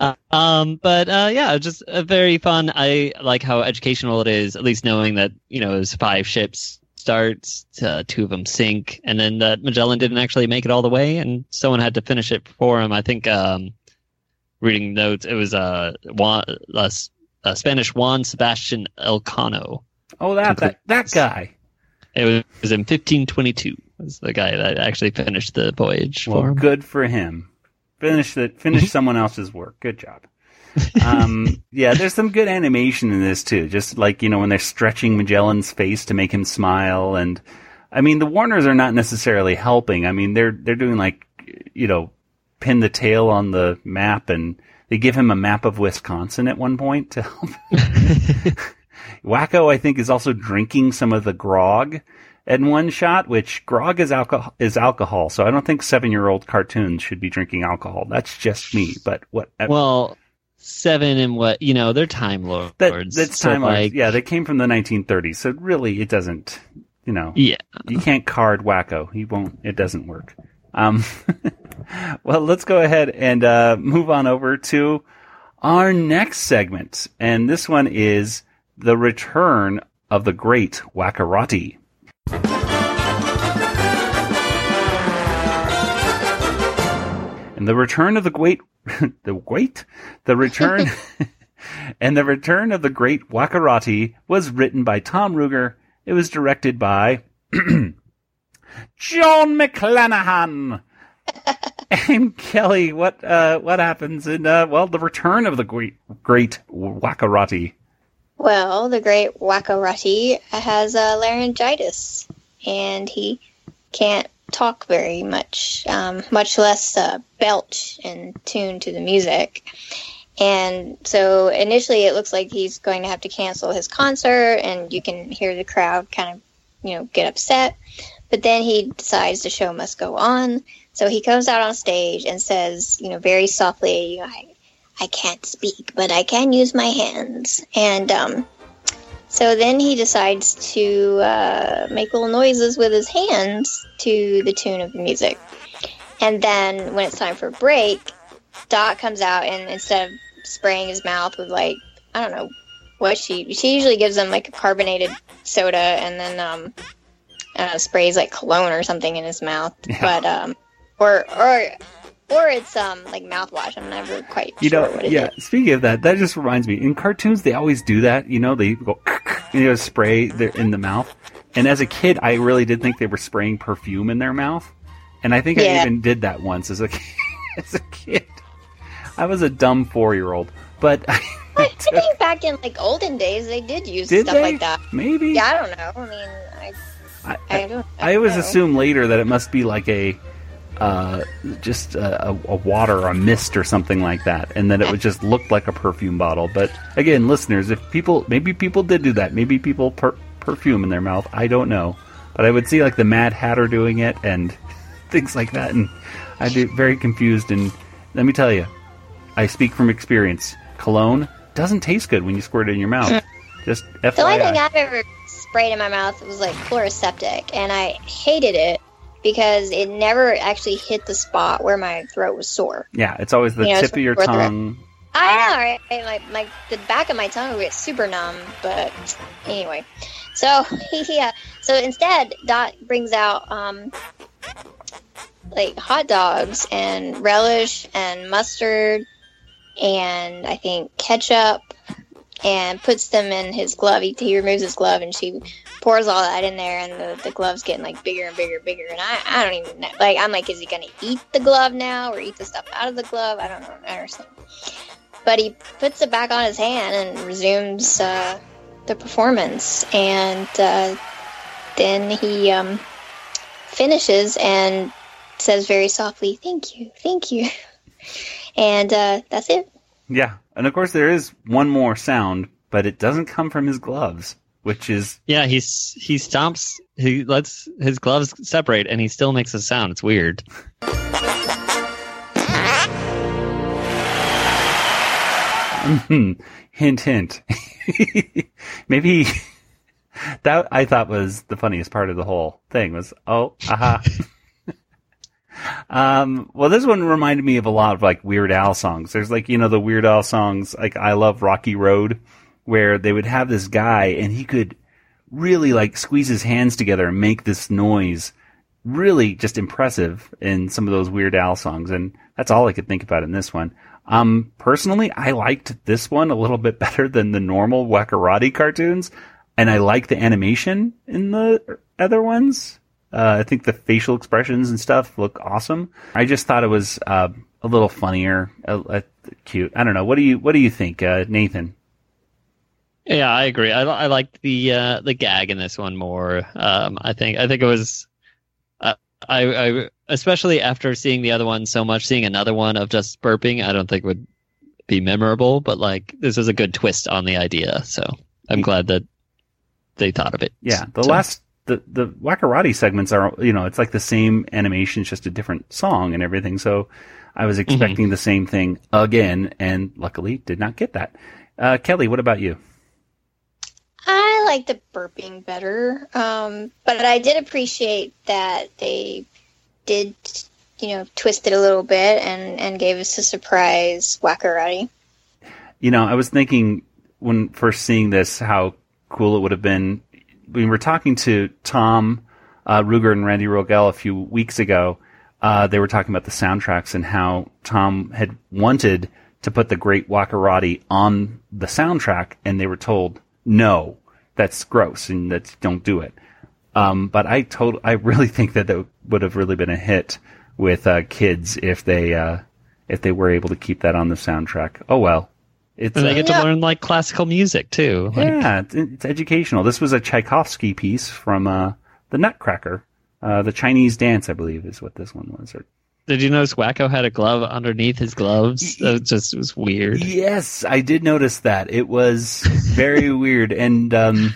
uh, um but uh yeah just a very fun i like how educational it is at least knowing that you know it was five ships starts uh, two of them sink and then that magellan didn't actually make it all the way and someone had to finish it for him. I think um reading notes it was uh, Juan, uh, uh spanish juan sebastian elcano. Oh, that that, that guy. it was, it was in 1522 was the guy that actually finished the voyage Well, for him. good for him. Finish that. Finish someone else's work. Good job. (laughs) Um, yeah, there's some good animation in this too. Just like you know when they're stretching Magellan's face to make him smile, and I mean the Warners are not necessarily helping. I mean they're they're doing like you know pin the tail on the map, and they give him a map of Wisconsin at one point to help. (laughs) (laughs) Wakko, I think, is also drinking some of the grog in one shot, which grog is alcohol is alcohol. So I don't think seven year old cartoons should be drinking alcohol. That's just me. But what? Well, seven and what you know they're time lords. that, that's so, time. Lords. like yeah, they came from the 1930s. So really, it doesn't. You know. Yeah. You can't card Wakko. He won't. It doesn't work. Um. (laughs) well, let's go ahead and uh, move on over to our next segment, and this one is the return of the great Wakkorotti. And the return of the great, (laughs) the great, the return, (laughs) and the return of the great Wakkorotti was written by Tom Ruegger. It was directed by (clears throat) John McClenahan. (laughs) and Kelly, what uh, what happens in uh, well the return of the great great Wakkorotti? Well, the great Wakkorotti has uh, laryngitis, and he can't talk very much, um, much less uh, belch and tune to the music. And so initially, it looks like he's going to have to cancel his concert, and you can hear the crowd kind of, you know, get upset. But then he decides the show must go on, so he comes out on stage and says, you know, very softly, I, I can't speak, but I can use my hands. And um, so then he decides to uh, make little noises with his hands to the tune of the music. And then when it's time for break, Dot comes out and instead of spraying his mouth with like I don't know what she she usually gives him like a carbonated soda and then um uh, sprays like cologne or something in his mouth. Yeah. But um or or or it's um like mouthwash. I'm never quite You sure know, what it yeah. Speaking of that, that just reminds me. In cartoons, they always do that. You know, they go, (laughs) you know, spray their, in the mouth. And as a kid, I really did think they were spraying perfume in their mouth. And I think I even did that once as a (laughs) as a kid. I was a dumb four year old, (laughs) but I think back in like olden days they did use Did stuff they? like that. Maybe. Yeah, I don't know. I mean, I I, I. I always assume later that it must be like a uh, just a, a, water or a mist or something like that, and then it would just look like a perfume bottle. But again, listeners, if people maybe people did do that, maybe people per- perfume in their mouth. I don't know, but I would see like the Mad Hatter doing it and (laughs) things like that, and I'd be very confused. And let me tell you, I speak from experience. Cologne doesn't taste good when you squirt it in your mouth. Just FYI. The only thing I've ever sprayed in my mouth was like Chloraseptic, and I hated it because it never actually hit the spot where my throat was sore. Yeah, it's always the You know, tip of your tongue. I know, right? Like the back of my tongue would get super numb, but anyway. So (laughs) yeah, so instead, Dot brings out um, like hot dogs and relish and mustard and I think ketchup and puts them in his glove. He, he removes his glove and she pours all that in there, and the, the glove's getting like bigger and bigger and bigger. And I, I don't even know. Like, I'm like, is he gonna eat the glove now or eat the stuff out of the glove? I don't know. I understand. But he puts it back on his hand and resumes uh, the performance, and uh, then he um, finishes and says very softly, "Thank you, thank you," (laughs) and uh, that's it. Yeah, and of course there is one more sound, but it doesn't come from his gloves. Which is Yeah, he's he stomps. He lets his gloves separate, and he still makes a sound. It's weird. hint hint. (laughs) Maybe that I thought was the funniest part of the whole thing was oh aha. (laughs) um, well, this one reminded me of a lot of like Weird Al songs. There's like you know the Weird Al songs like I Love Rocky Road, where they would have this guy and he could really like squeeze his hands together and make this noise really just impressive in some of those Weird Al songs. And that's all I could think about in this one. Um, personally, I liked this one a little bit (laughs) better than the normal Wakkorotti cartoons. And I like the animation in the other ones. Uh, I think the facial expressions and stuff look awesome. I just thought it was, uh, a little funnier, uh, uh, cute. I don't know. What do you, what do you think, uh, Nathan? Yeah, I agree. I, I liked the uh, the gag in this one more. Um, I think I think it was, uh, I, I especially after seeing the other one so much, seeing another one of just burping, I don't think would be memorable. But like this is a good twist on the idea, so I'm glad that they thought of it. Yeah, the So- last the the Wakkorotti segments are you know it's like the same animation, it's just a different song and everything. So I was expecting the same thing again, and luckily did not get that. Uh, Kelly, what about you? I like the burping better, um, but I did appreciate that they did, you know, twist it a little bit and, and gave us a surprise Wakkorotti. You know, I was thinking when first seeing this how cool it would have been. We were talking to Tom uh, Ruegger and Randy Rogel a few weeks ago. Uh, they were talking about the soundtracks and how Tom had wanted to put the Great Wakkorotti on the soundtrack, and they were told no, that's gross and that's don't do it. Um, but I told, I really (laughs) think that that would have really been a hit with uh, kids if they uh, if they were able to keep that on the soundtrack. Oh well, it's and they uh, get to learn like classical music too. Like, yeah, it's, it's educational. This was a Tchaikovsky piece from uh, the Nutcracker, uh, the Chinese dance, I believe, is what this one was. Or, Did you notice Wakko had a glove underneath his gloves? It just was weird. yes, I did notice that. It was very (laughs) weird, and um,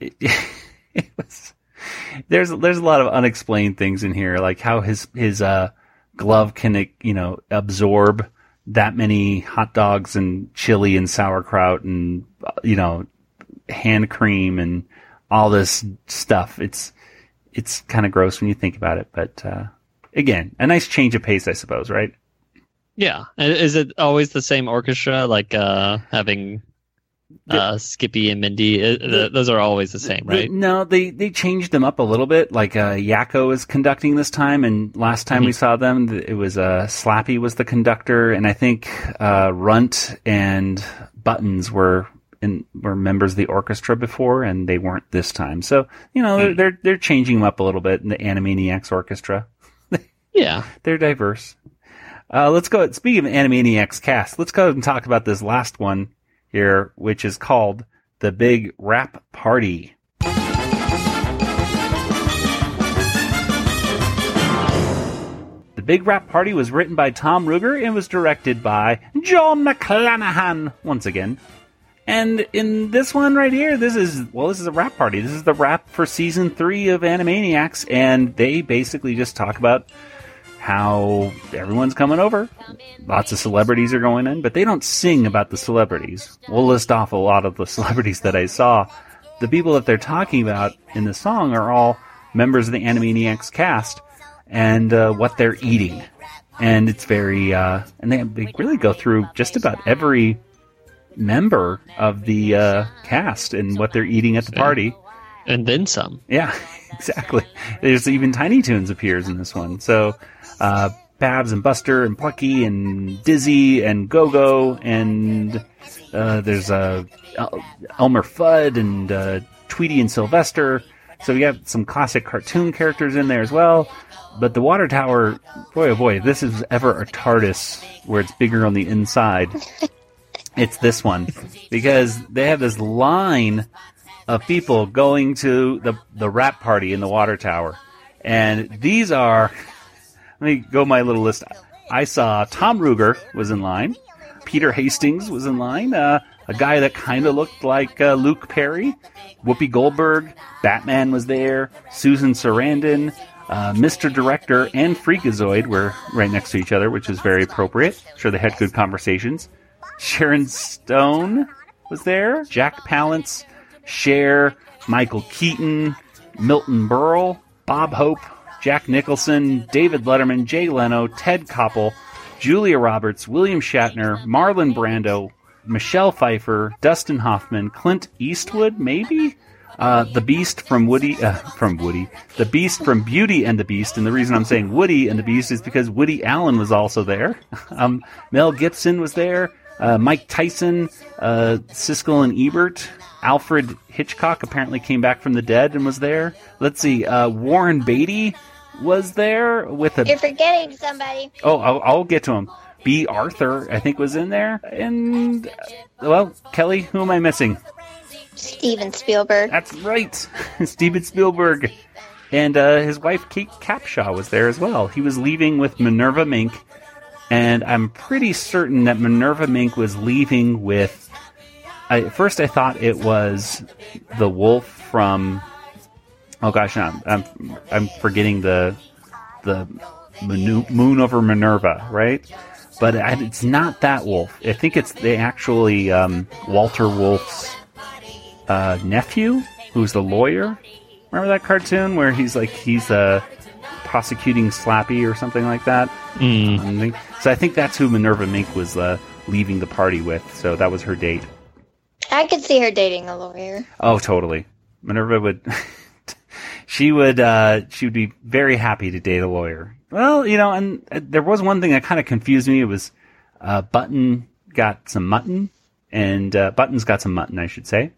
it, (laughs) it was. There's there's a lot of unexplained things in here, like how his his uh, glove can you know absorb that many hot dogs and chili and sauerkraut and uh, you know hand cream and all this stuff. It's it's kind of gross when you think about it, but uh, again, a nice change of pace, I suppose, right? Yeah. Is it always the same orchestra? Like uh, having uh, Skippy and Mindy? Those are always the same, right? No, they they changed them up a little bit. Like uh, Yakko is conducting this time, and last time we saw them, it was uh, Slappy was the conductor, and I think uh, Runt and Buttons were in, were members of the orchestra before, and they weren't this time. So you know they're they're, they're changing them up a little bit in the Animaniacs orchestra. Yeah. they're diverse. Uh, let's go. Speaking of Animaniacs cast, let's go and talk about this last one here, which is called the Big Wrap Party. The Big Wrap Party was written by Tom Ruegger and was directed by John McClenahan once again. And in this one right here, this is well, this is a wrap party. This is the wrap for season three of Animaniacs, and they basically just talk about how everyone's coming over. Lots of celebrities are going in, but they don't sing about the celebrities. We'll list off a lot of the (laughs) celebrities that I saw. The people that they're talking about in the song are all members of the Animaniacs cast and uh, what they're eating. And it's very, uh, and they, they really go through just about every member of the uh, cast and what they're eating at the party. And then some. Yeah, (laughs) exactly. There's even Tiny Toons appears in this one. So, uh, Babs and Buster and Plucky and Dizzy and Go-Go and, uh, there's, uh, El- Elmer Fudd and, uh, Tweety and Sylvester. So we have some classic cartoon characters in there as well. But the water tower, boy oh boy, this is ever a TARDIS where it's bigger on the inside. (laughs) It's this one because they have this line of people going to the the wrap party in the water tower, and these are. Let me go my little list. I saw Tom Ruegger was in line. Peter Hastings was in line. Uh, a guy that kind of looked like uh, Luke Perry. Whoopi Goldberg. Batman was there. Susan Sarandon. Uh, Mr. Director and Freakazoid were right next to each other, which is very appropriate. sure they had good conversations. Sharon Stone was there. Jack Palance, Cher, Michael Keaton, Milton Berle, Bob Hope, Jack Nicholson, David Letterman, Jay Leno, Ted Koppel, Julia Roberts, William Shatner, Marlon Brando, Michelle Pfeiffer, Dustin Hoffman, Clint Eastwood, maybe? Uh, the Beast from Woody, uh, from Woody, the Beast from Beauty and the Beast, and the reason I'm saying Woody and the Beast is because Woody Allen was also there. (laughs) um, Mel Gibson was there. Uh, Mike Tyson, uh, Siskel and Ebert, Alfred Hitchcock apparently came back from the dead and was there. Let's see, uh, Warren Beatty was there with a. You're forgetting somebody. Oh, I'll, I'll get to him. Bea Arthur, I think, was in there, and well, Kelly, who am I missing? Steven Spielberg. That's right, (laughs) Steven Spielberg, and uh, his wife Kate Capshaw was there as well. He was leaving with Minerva Mink, and I'm pretty certain that Minerva Mink was leaving with. I, at first, I thought it was the wolf from. Oh gosh, no, I'm I'm forgetting the the Moon Moon over Minerva, right? But it's not that wolf. I think it's the actually um, Walter Wolf's uh, nephew, who's the lawyer. Remember that cartoon where he's like he's uh, prosecuting Slappy or something like that? Mm. So I think that's who Minerva Mink was uh, leaving the party with. So that was her date. I could see her dating a lawyer. Oh, totally. Minerva would. (laughs) she would. Uh, she would be very happy to date a lawyer. Well, you know, and uh, there was one thing that kind of confused me. It was uh, Button got some mutton, and uh, Button's got some mutton, I should say,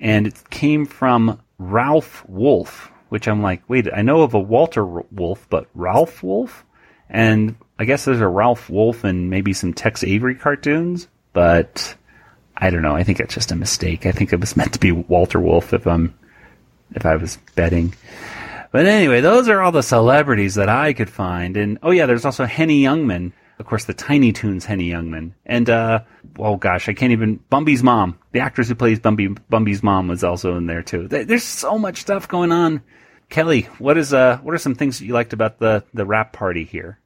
and it came from Ralph Wolf, which I'm like, wait, I know of a Walter Wolf, but Ralph Wolf, and I guess there's a Ralph Wolf and maybe some Tex Avery cartoons, but I don't know. I think it's just a mistake. I think it was meant to be Walter Wolf if I'm if I was betting. But anyway, those are all the celebrities that I could find. And oh yeah, there's also Henny Youngman. Of course, the Tiny Toons Henny Youngman. And uh oh gosh, I can't even Bumby's mom. The actress who plays Bumby Bumby's mom was also in there too. There's so much stuff going on. Kelly, what is uh what are some things that you liked about the the wrap party here?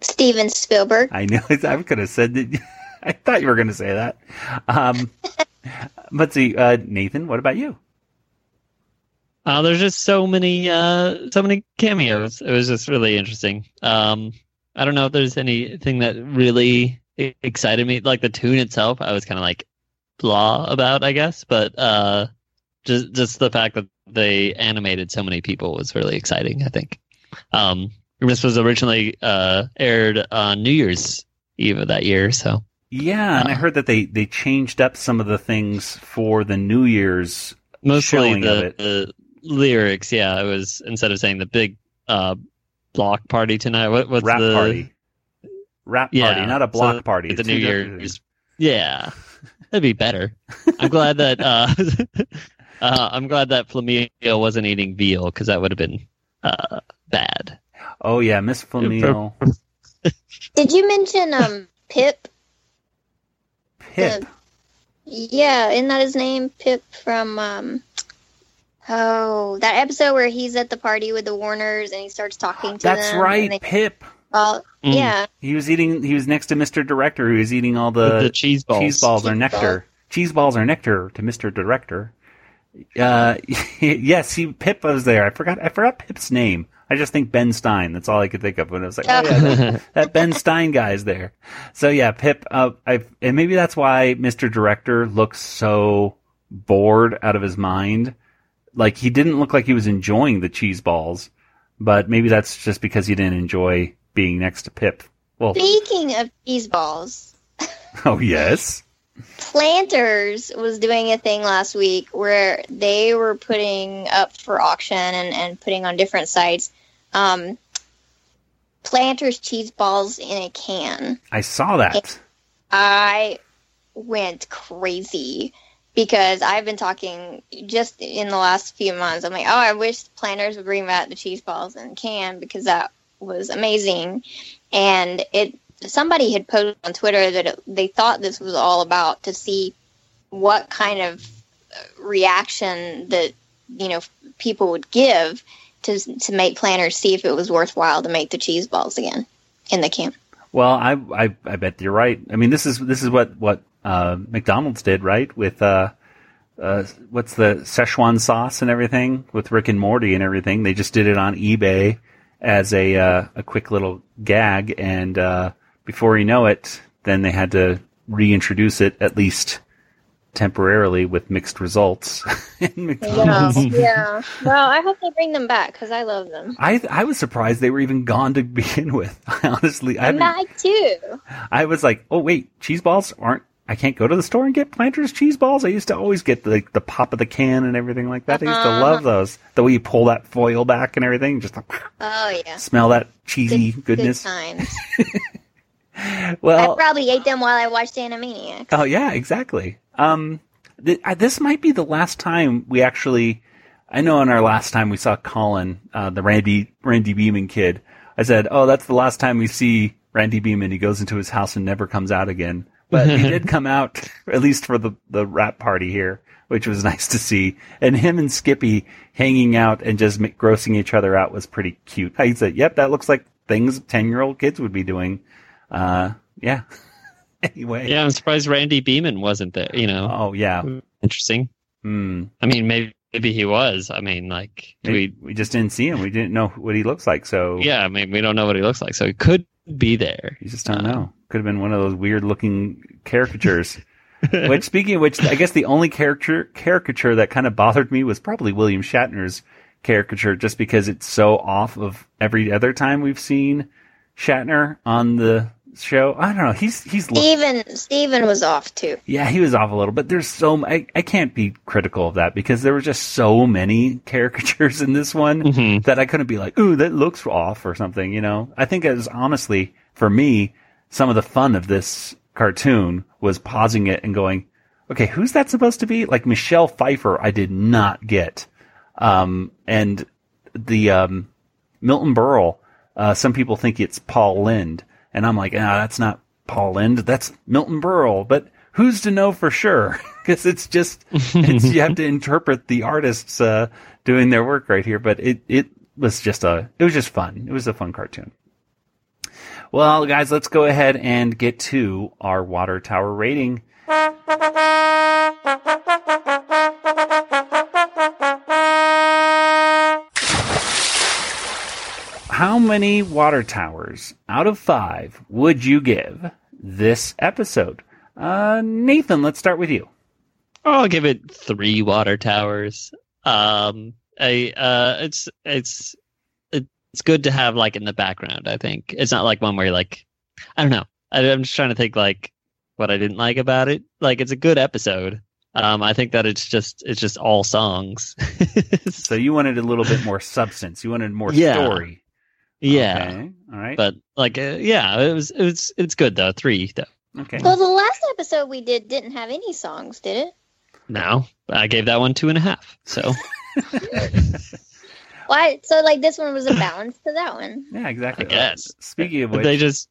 Steven Spielberg. I know (laughs) I could have said that. (laughs) I thought you were going to say that. Um, (laughs) let's see, uh, Nathan. What about you? Uh, there's just so many, uh, so many cameos. It was just really interesting. Um, I don't know if there's anything that really excited me. Like the tune itself, I was kind of like blah about, I guess. But uh, just just the fact that they animated so many people was really exciting. I think. Um, this was originally uh, aired on New Year's Eve of that year, so Yeah, and I heard that they they changed up some of the things for the New Year's mostly showing of the, it. the lyrics. Yeah, it was instead of saying the big uh, block party tonight. What, what's Rap the party. Wrap party, not a block so party. The It's New two Year's. Yeah, that'd be better. I'm glad that uh, (laughs) uh, I'm glad that Flamingo wasn't eating veal because that would have been uh, bad. Oh yeah, Miss (laughs) Flamingo. Did you mention um Pip? Pip. The- yeah, isn't that his name? Pip from um Oh, that episode where he's at the party with the Warners and he starts talking to That's them. right, they- Pip. Well, Mm. yeah. He was eating. He was next to Mr. Director, who was eating all the, With the cheese balls. Cheese balls are Cheese nectar. Cheese balls are nectar to Mr. Director. Uh, (laughs) yes, he Pip was there. I forgot. I forgot Pip's name. I just think Ben Stein. That's all I could think of when I was like, oh yeah, that, (laughs) that Ben Stein guy's there. So yeah, Pip. Uh, I and maybe that's why Mr. Director looks so bored out of his mind. Like he didn't look like he was enjoying the cheese balls, but maybe that's just because he didn't enjoy being next to Pip. Well, Speaking of cheese balls, (laughs) oh yes. Planters was doing a thing last week where they were putting up for auction and, and putting on different sites um, Planters cheese balls in a can. I saw that. I went crazy because I've been talking just in the last few months. I'm like, oh, I wish Planters would bring back the cheese balls in can because that was amazing, and it somebody had posted on Twitter that it, they thought this was all about to see what kind of reaction that you know people would give to to make Planters see if it was worthwhile to make the cheese balls again in the can. Well, I, I I bet you're right. I mean, this is this is what what uh, McDonald's did, right? With uh, uh, what's the Szechuan sauce and everything with Rick and Morty and everything. They just did it on eBay as a uh, a quick little gag, and uh, before you know it, then they had to reintroduce it at least temporarily with mixed results. (laughs) in Yeah, McDonald's. yeah. Well, I hope they bring them back because I love them. I I was surprised they were even gone to (laughs) begin with. (laughs) Honestly, I I too. I was like, oh wait, cheese balls aren't. I can't go to the store and get Planters cheese balls. I used to always get the the pop of the can and everything like that. I used to Uh-huh. love those. The way you pull that foil back and everything, just like, Oh yeah. smell that cheesy Good- goodness. Good times. (laughs) Well, I probably ate them while I watched Animaniacs. Oh yeah, exactly. Um, th- I- this might be the last time we actually. I know in our last time we saw Colin, uh, the Randy Randy Beaman kid. I said, "Oh, that's the last time we see Randy Beaman. He goes into his house and never comes out again." But he did (laughs) come out at least for the the wrap party here, which was (laughs) nice to see. And him and Skippy hanging out and just grossing each other out was pretty cute. He said, "Yep, that looks like things ten year old kids would be doing." Uh, yeah. (laughs) anyway. Yeah, I'm surprised Randy Beaman wasn't there. You know. Oh yeah. Interesting. Hmm. I mean, maybe maybe he was. I mean, like we. we just didn't see him. We didn't know what he looks like. So Yeah, I mean, we don't know what he looks like, so he could be there. you just don't know. Um, Could have been one of those weird looking caricatures. (laughs) which, speaking of which, I guess the only character caricature that kind of bothered me was probably William Shatner's caricature, just because it's so off of every other time we've seen Shatner on the show. I don't know. He's he's looked Steven Steven was off too. Yeah, he was off a little, but there's so m- I, I can't be critical of that because there were just so many (laughs) caricatures in this one that I couldn't be like, "Ooh, that looks off" or something. You know, I think it was honestly for me some of the fun of this cartoon was pausing it and going, "Okay, who's that supposed to be?" Like Michelle Pfeiffer, I did not get, um, and the um, Milton Berle. Uh, some people think it's Paul Lynde, and I'm like, ah, that's not Paul Lynde. That's Milton Berle. But who's to know for sure? (laughs) Because it's just it's, you have to interpret the artists uh, doing their work right here. But it it was just a it was just fun. It was a fun cartoon. Well, guys, let's go ahead and get to our water tower rating. Many water towers out of five would you give this episode? Uh, Nathan, let's start with you. I'll give it three water towers. Um, I uh, it's it's it's good to have like in the background. I think it's not like one where you're like, I don't know. I, I'm just trying to think like what I didn't like about it. Like it's a good episode. Um, I think that it's just it's just all songs. (laughs) So you wanted a little bit more substance. You wanted more Yeah. story. Yeah, Okay. All right. but like uh, yeah, it was it was it's good though. Three though. okay. Well, the last episode we did didn't have any songs, did it? No, I gave that one two and a half. So (laughs) Why? So like this one was a balance to that one. Yeah, exactly. I guess. Speaking of which, they just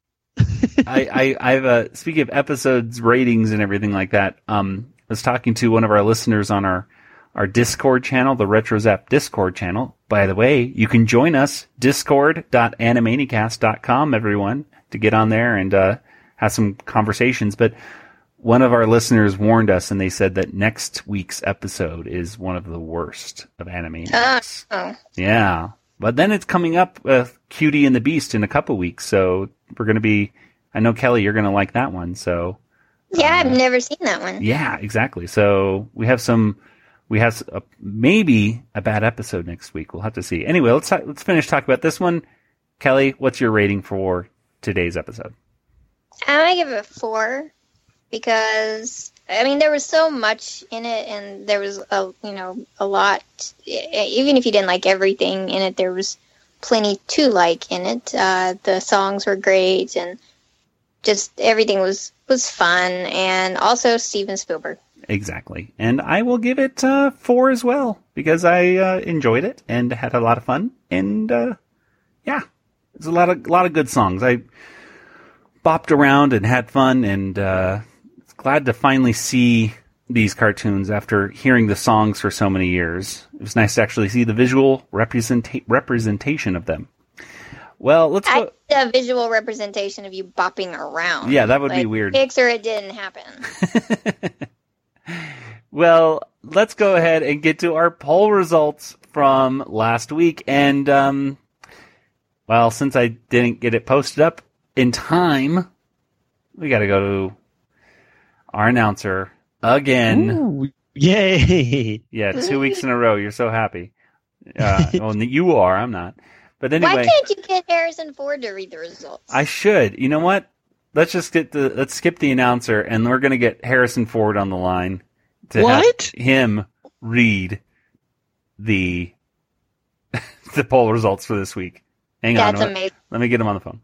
I, I, I've uh, speaking of episodes ratings and everything like that. Um, I was talking to one of our listeners on our our Discord channel, the RetroZap Discord channel. By the way, you can join us discord.animaniacast.com, everyone, to get on there and uh, have some conversations. But one of our listeners warned us, and they said that next week's episode is one of the worst of Animaniacs. Oh, Yeah. But then it's coming up with Cutie and the Beast in a couple weeks. So we're going to be, I know Kelly, you're going to like that one. So yeah, I've never seen that one. yeah, exactly. So we have some, we have a, maybe a bad episode next week. We'll have to see. Anyway, let's, let's finish talking about this one. Kelly, what's your rating for today's episode? I'm gonna give it a four because I mean there was so much in it, and there was a you know a lot. Even if you didn't like everything in it, there was plenty to like in it. Uh, the songs were great, and just everything was was fun, and also Steven Spielberg. Exactly. And I will give it uh, four as well because I uh, enjoyed it and had a lot of fun. And uh, yeah, it's a lot of a lot of good songs. I bopped around and had fun, and uh, glad to finally see these cartoons after hearing the songs for so many years. It was nice to actually see the visual representa- representation of them. Well, let's I go. did a visual representation of you bopping around. Yeah, that would be weird. Picture it didn't happen. (laughs) Well, let's go ahead and get to our poll results from last week. And, um, well, since I didn't get it posted up in time, we got to go to our announcer again. yay! Yeah, two weeks in a row. You're so happy. Uh, (laughs) well, you are. I'm not. But anyway, Why can't you get Harrison Ford to read the results? I should. You know what? Let's just get the let's skip the announcer, and we're gonna get Harrison Ford on the line to What? have him read the (laughs) the poll results for this week. Hang on, That's let- amazing. Let me get him on the phone.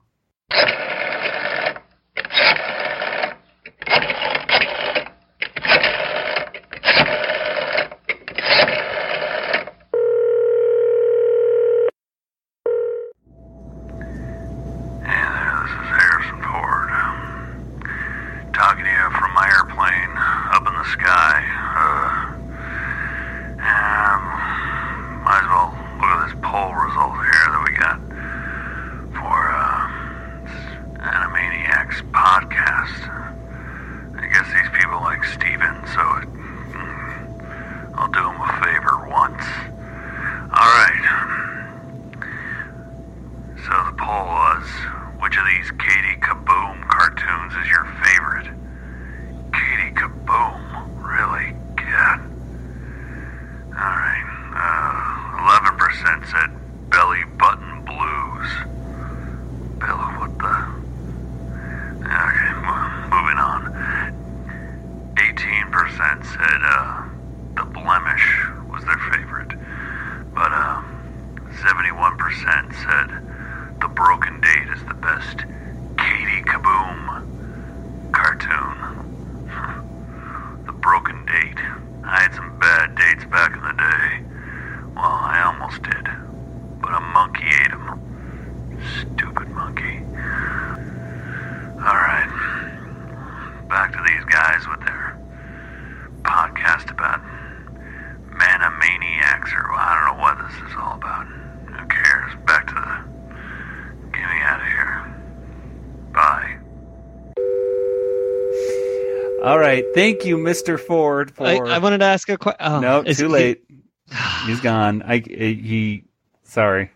Thank you, Mister Ford. For I, I wanted to ask a question. Oh, no, too he- late. (sighs) He's gone. I he sorry.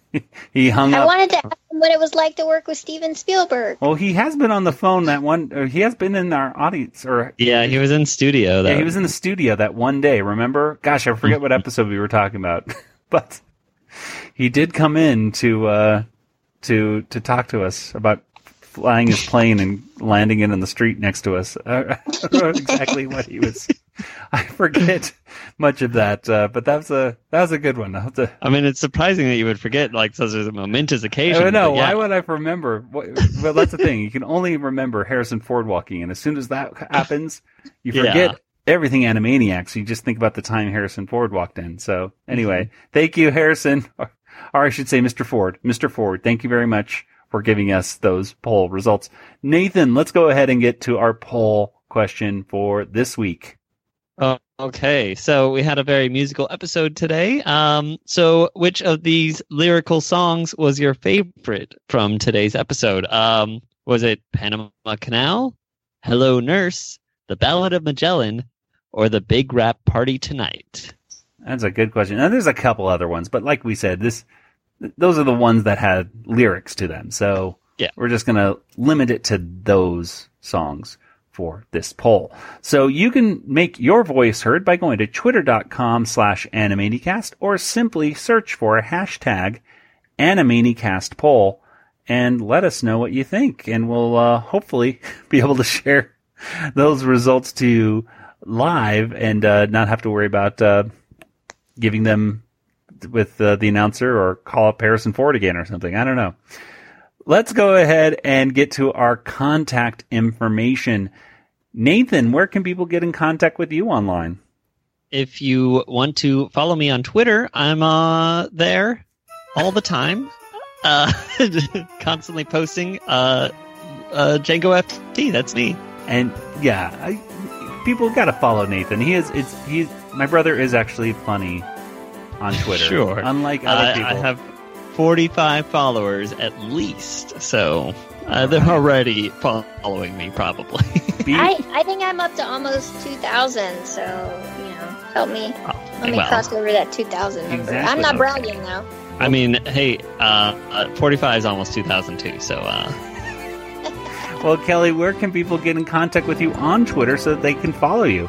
(laughs) he hung I up. I wanted to ask him what it was like to work with Steven Spielberg. Well, he has been on the phone that one. Or he has been in our audience, or Yeah, he was in studio. Though. yeah, he was in the studio that one day. Remember? Gosh, I forget what episode we were talking about, (laughs) but he did come in to uh, to to talk to us about flying his plane and landing it in the street next to us. I don't know (laughs) exactly what he was. I forget much of that, uh, but that was a that was a good one. Have to, I mean, it's surprising that you would forget like such a momentous occasion. I don't know. yeah. Why would I remember? Well, that's the thing. You can only remember Harrison Ford walking in. As soon as that happens, you Yeah. forget everything Animaniacs. You just think about the time Harrison Ford walked in. So, anyway, Mm-hmm. thank you, Harrison. Or, or I should say, Mr. Ford. Mr. Ford, thank you very much for giving us those poll results. Nathan, let's go ahead and get to our poll question for this week. Oh, okay. So we had a very musical episode today. Um, so which of these lyrical songs was your favorite from today's episode? Um, was it Panama Canal, Hello Nurse, The Ballad of Magellan, or The Big Wrap Party Tonight? That's a good question. Now, there's a couple other ones, but like we said, this th- those are the ones that had lyrics to them. So Yeah. we're just going to limit it to those songs for this poll. So you can make your voice heard by going to twitter.com slash animaniacast or simply search for a hashtag animaniacast poll and let us know what you think. And we'll uh, hopefully (laughs) be able to share those results to you live and uh, not have to worry about uh, giving them with uh, the announcer or call up Harrison Ford again or something. I don't know. Let's go ahead and get to our contact information. Nathan, where can people get in contact with you online? If you want to follow me on Twitter, I'm uh, there all the time. uh, (laughs) constantly posting uh, uh, Django FT. That's me. And yeah, I, people got to follow Nathan. He is. It's he's my brother is actually funny on (laughs) Twitter. Sure. Unlike other I, people. I have 45 followers at least, so uh, they're already following me probably. (laughs) I, I think I'm up to almost 2,000, so, you know, help me. Let me well. cross over that 2,000 number. Exactly. I'm not Okay. bragging, though. I mean, hey, uh, uh, 45 is almost 2002, so uh, (laughs) well, Kelly, where can people get in contact with you on Twitter so that they can follow you?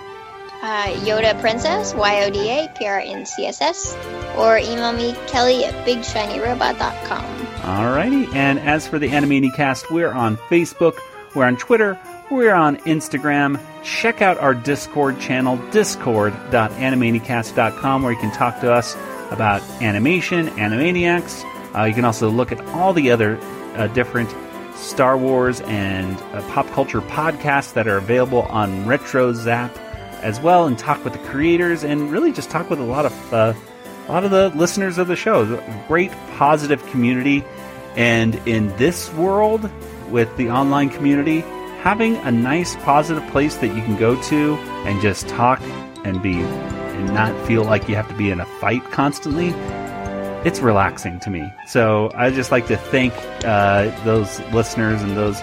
Uh, Yoda Princess, Y-O-D-A, P-R-N-C-S-S, or email me, kelly at bigshinyrobot.com. Alrighty. And as for the Animaniacast, we're on Facebook, we're on Twitter, we're on Instagram. Check out our Discord channel, discord.animaniacast.com, where you can talk to us about animation, Animaniacs. Uh, you can also look at all the other uh, different Star Wars and uh, pop culture podcasts that are available on Retro Zap as well, and talk with the creators, and really just talk with a lot of uh, a lot of the listeners of the show. Great positive community, and in this world with the online community, having a nice positive place that you can go to and just talk and be and not feel like you have to be in a fight constantly it's relaxing to me. So I just like to thank uh, those listeners and those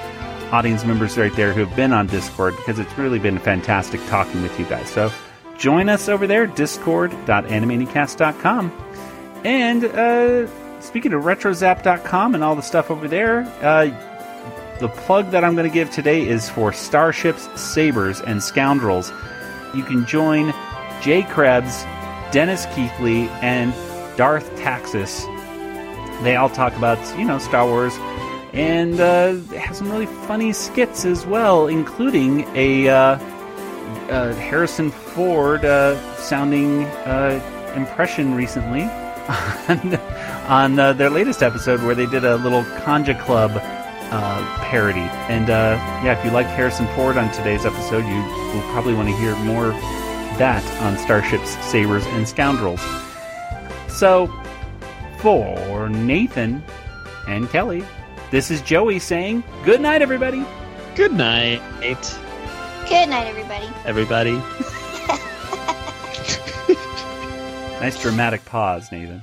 audience members right there who have been on Discord because it's really been fantastic talking with you guys. So join us over there, discord.animaniacast.com. And uh, speaking of retrozap.com and all the stuff over there, uh, the plug that I'm going to give today is for Starships, Sabers, and Scoundrels. You can join Jay Krebs, Dennis Keithley, and Darth Taxis. They all talk about, you know, Star Wars, and uh, have some really funny skits as well, including a uh, uh, Harrison Ford uh, sounding uh, impression recently (laughs) on, on their latest episode where they did a little Conja Club parody. And yeah, if you liked Harrison Ford on today's episode, you will probably want to hear more that on Starships, Sabers, and Scoundrels. So, for Nathan and Kelly, this is Joey saying good night, everybody. Good night, Good night, everybody. everybody. (laughs) (laughs) Nice dramatic pause, Nathan.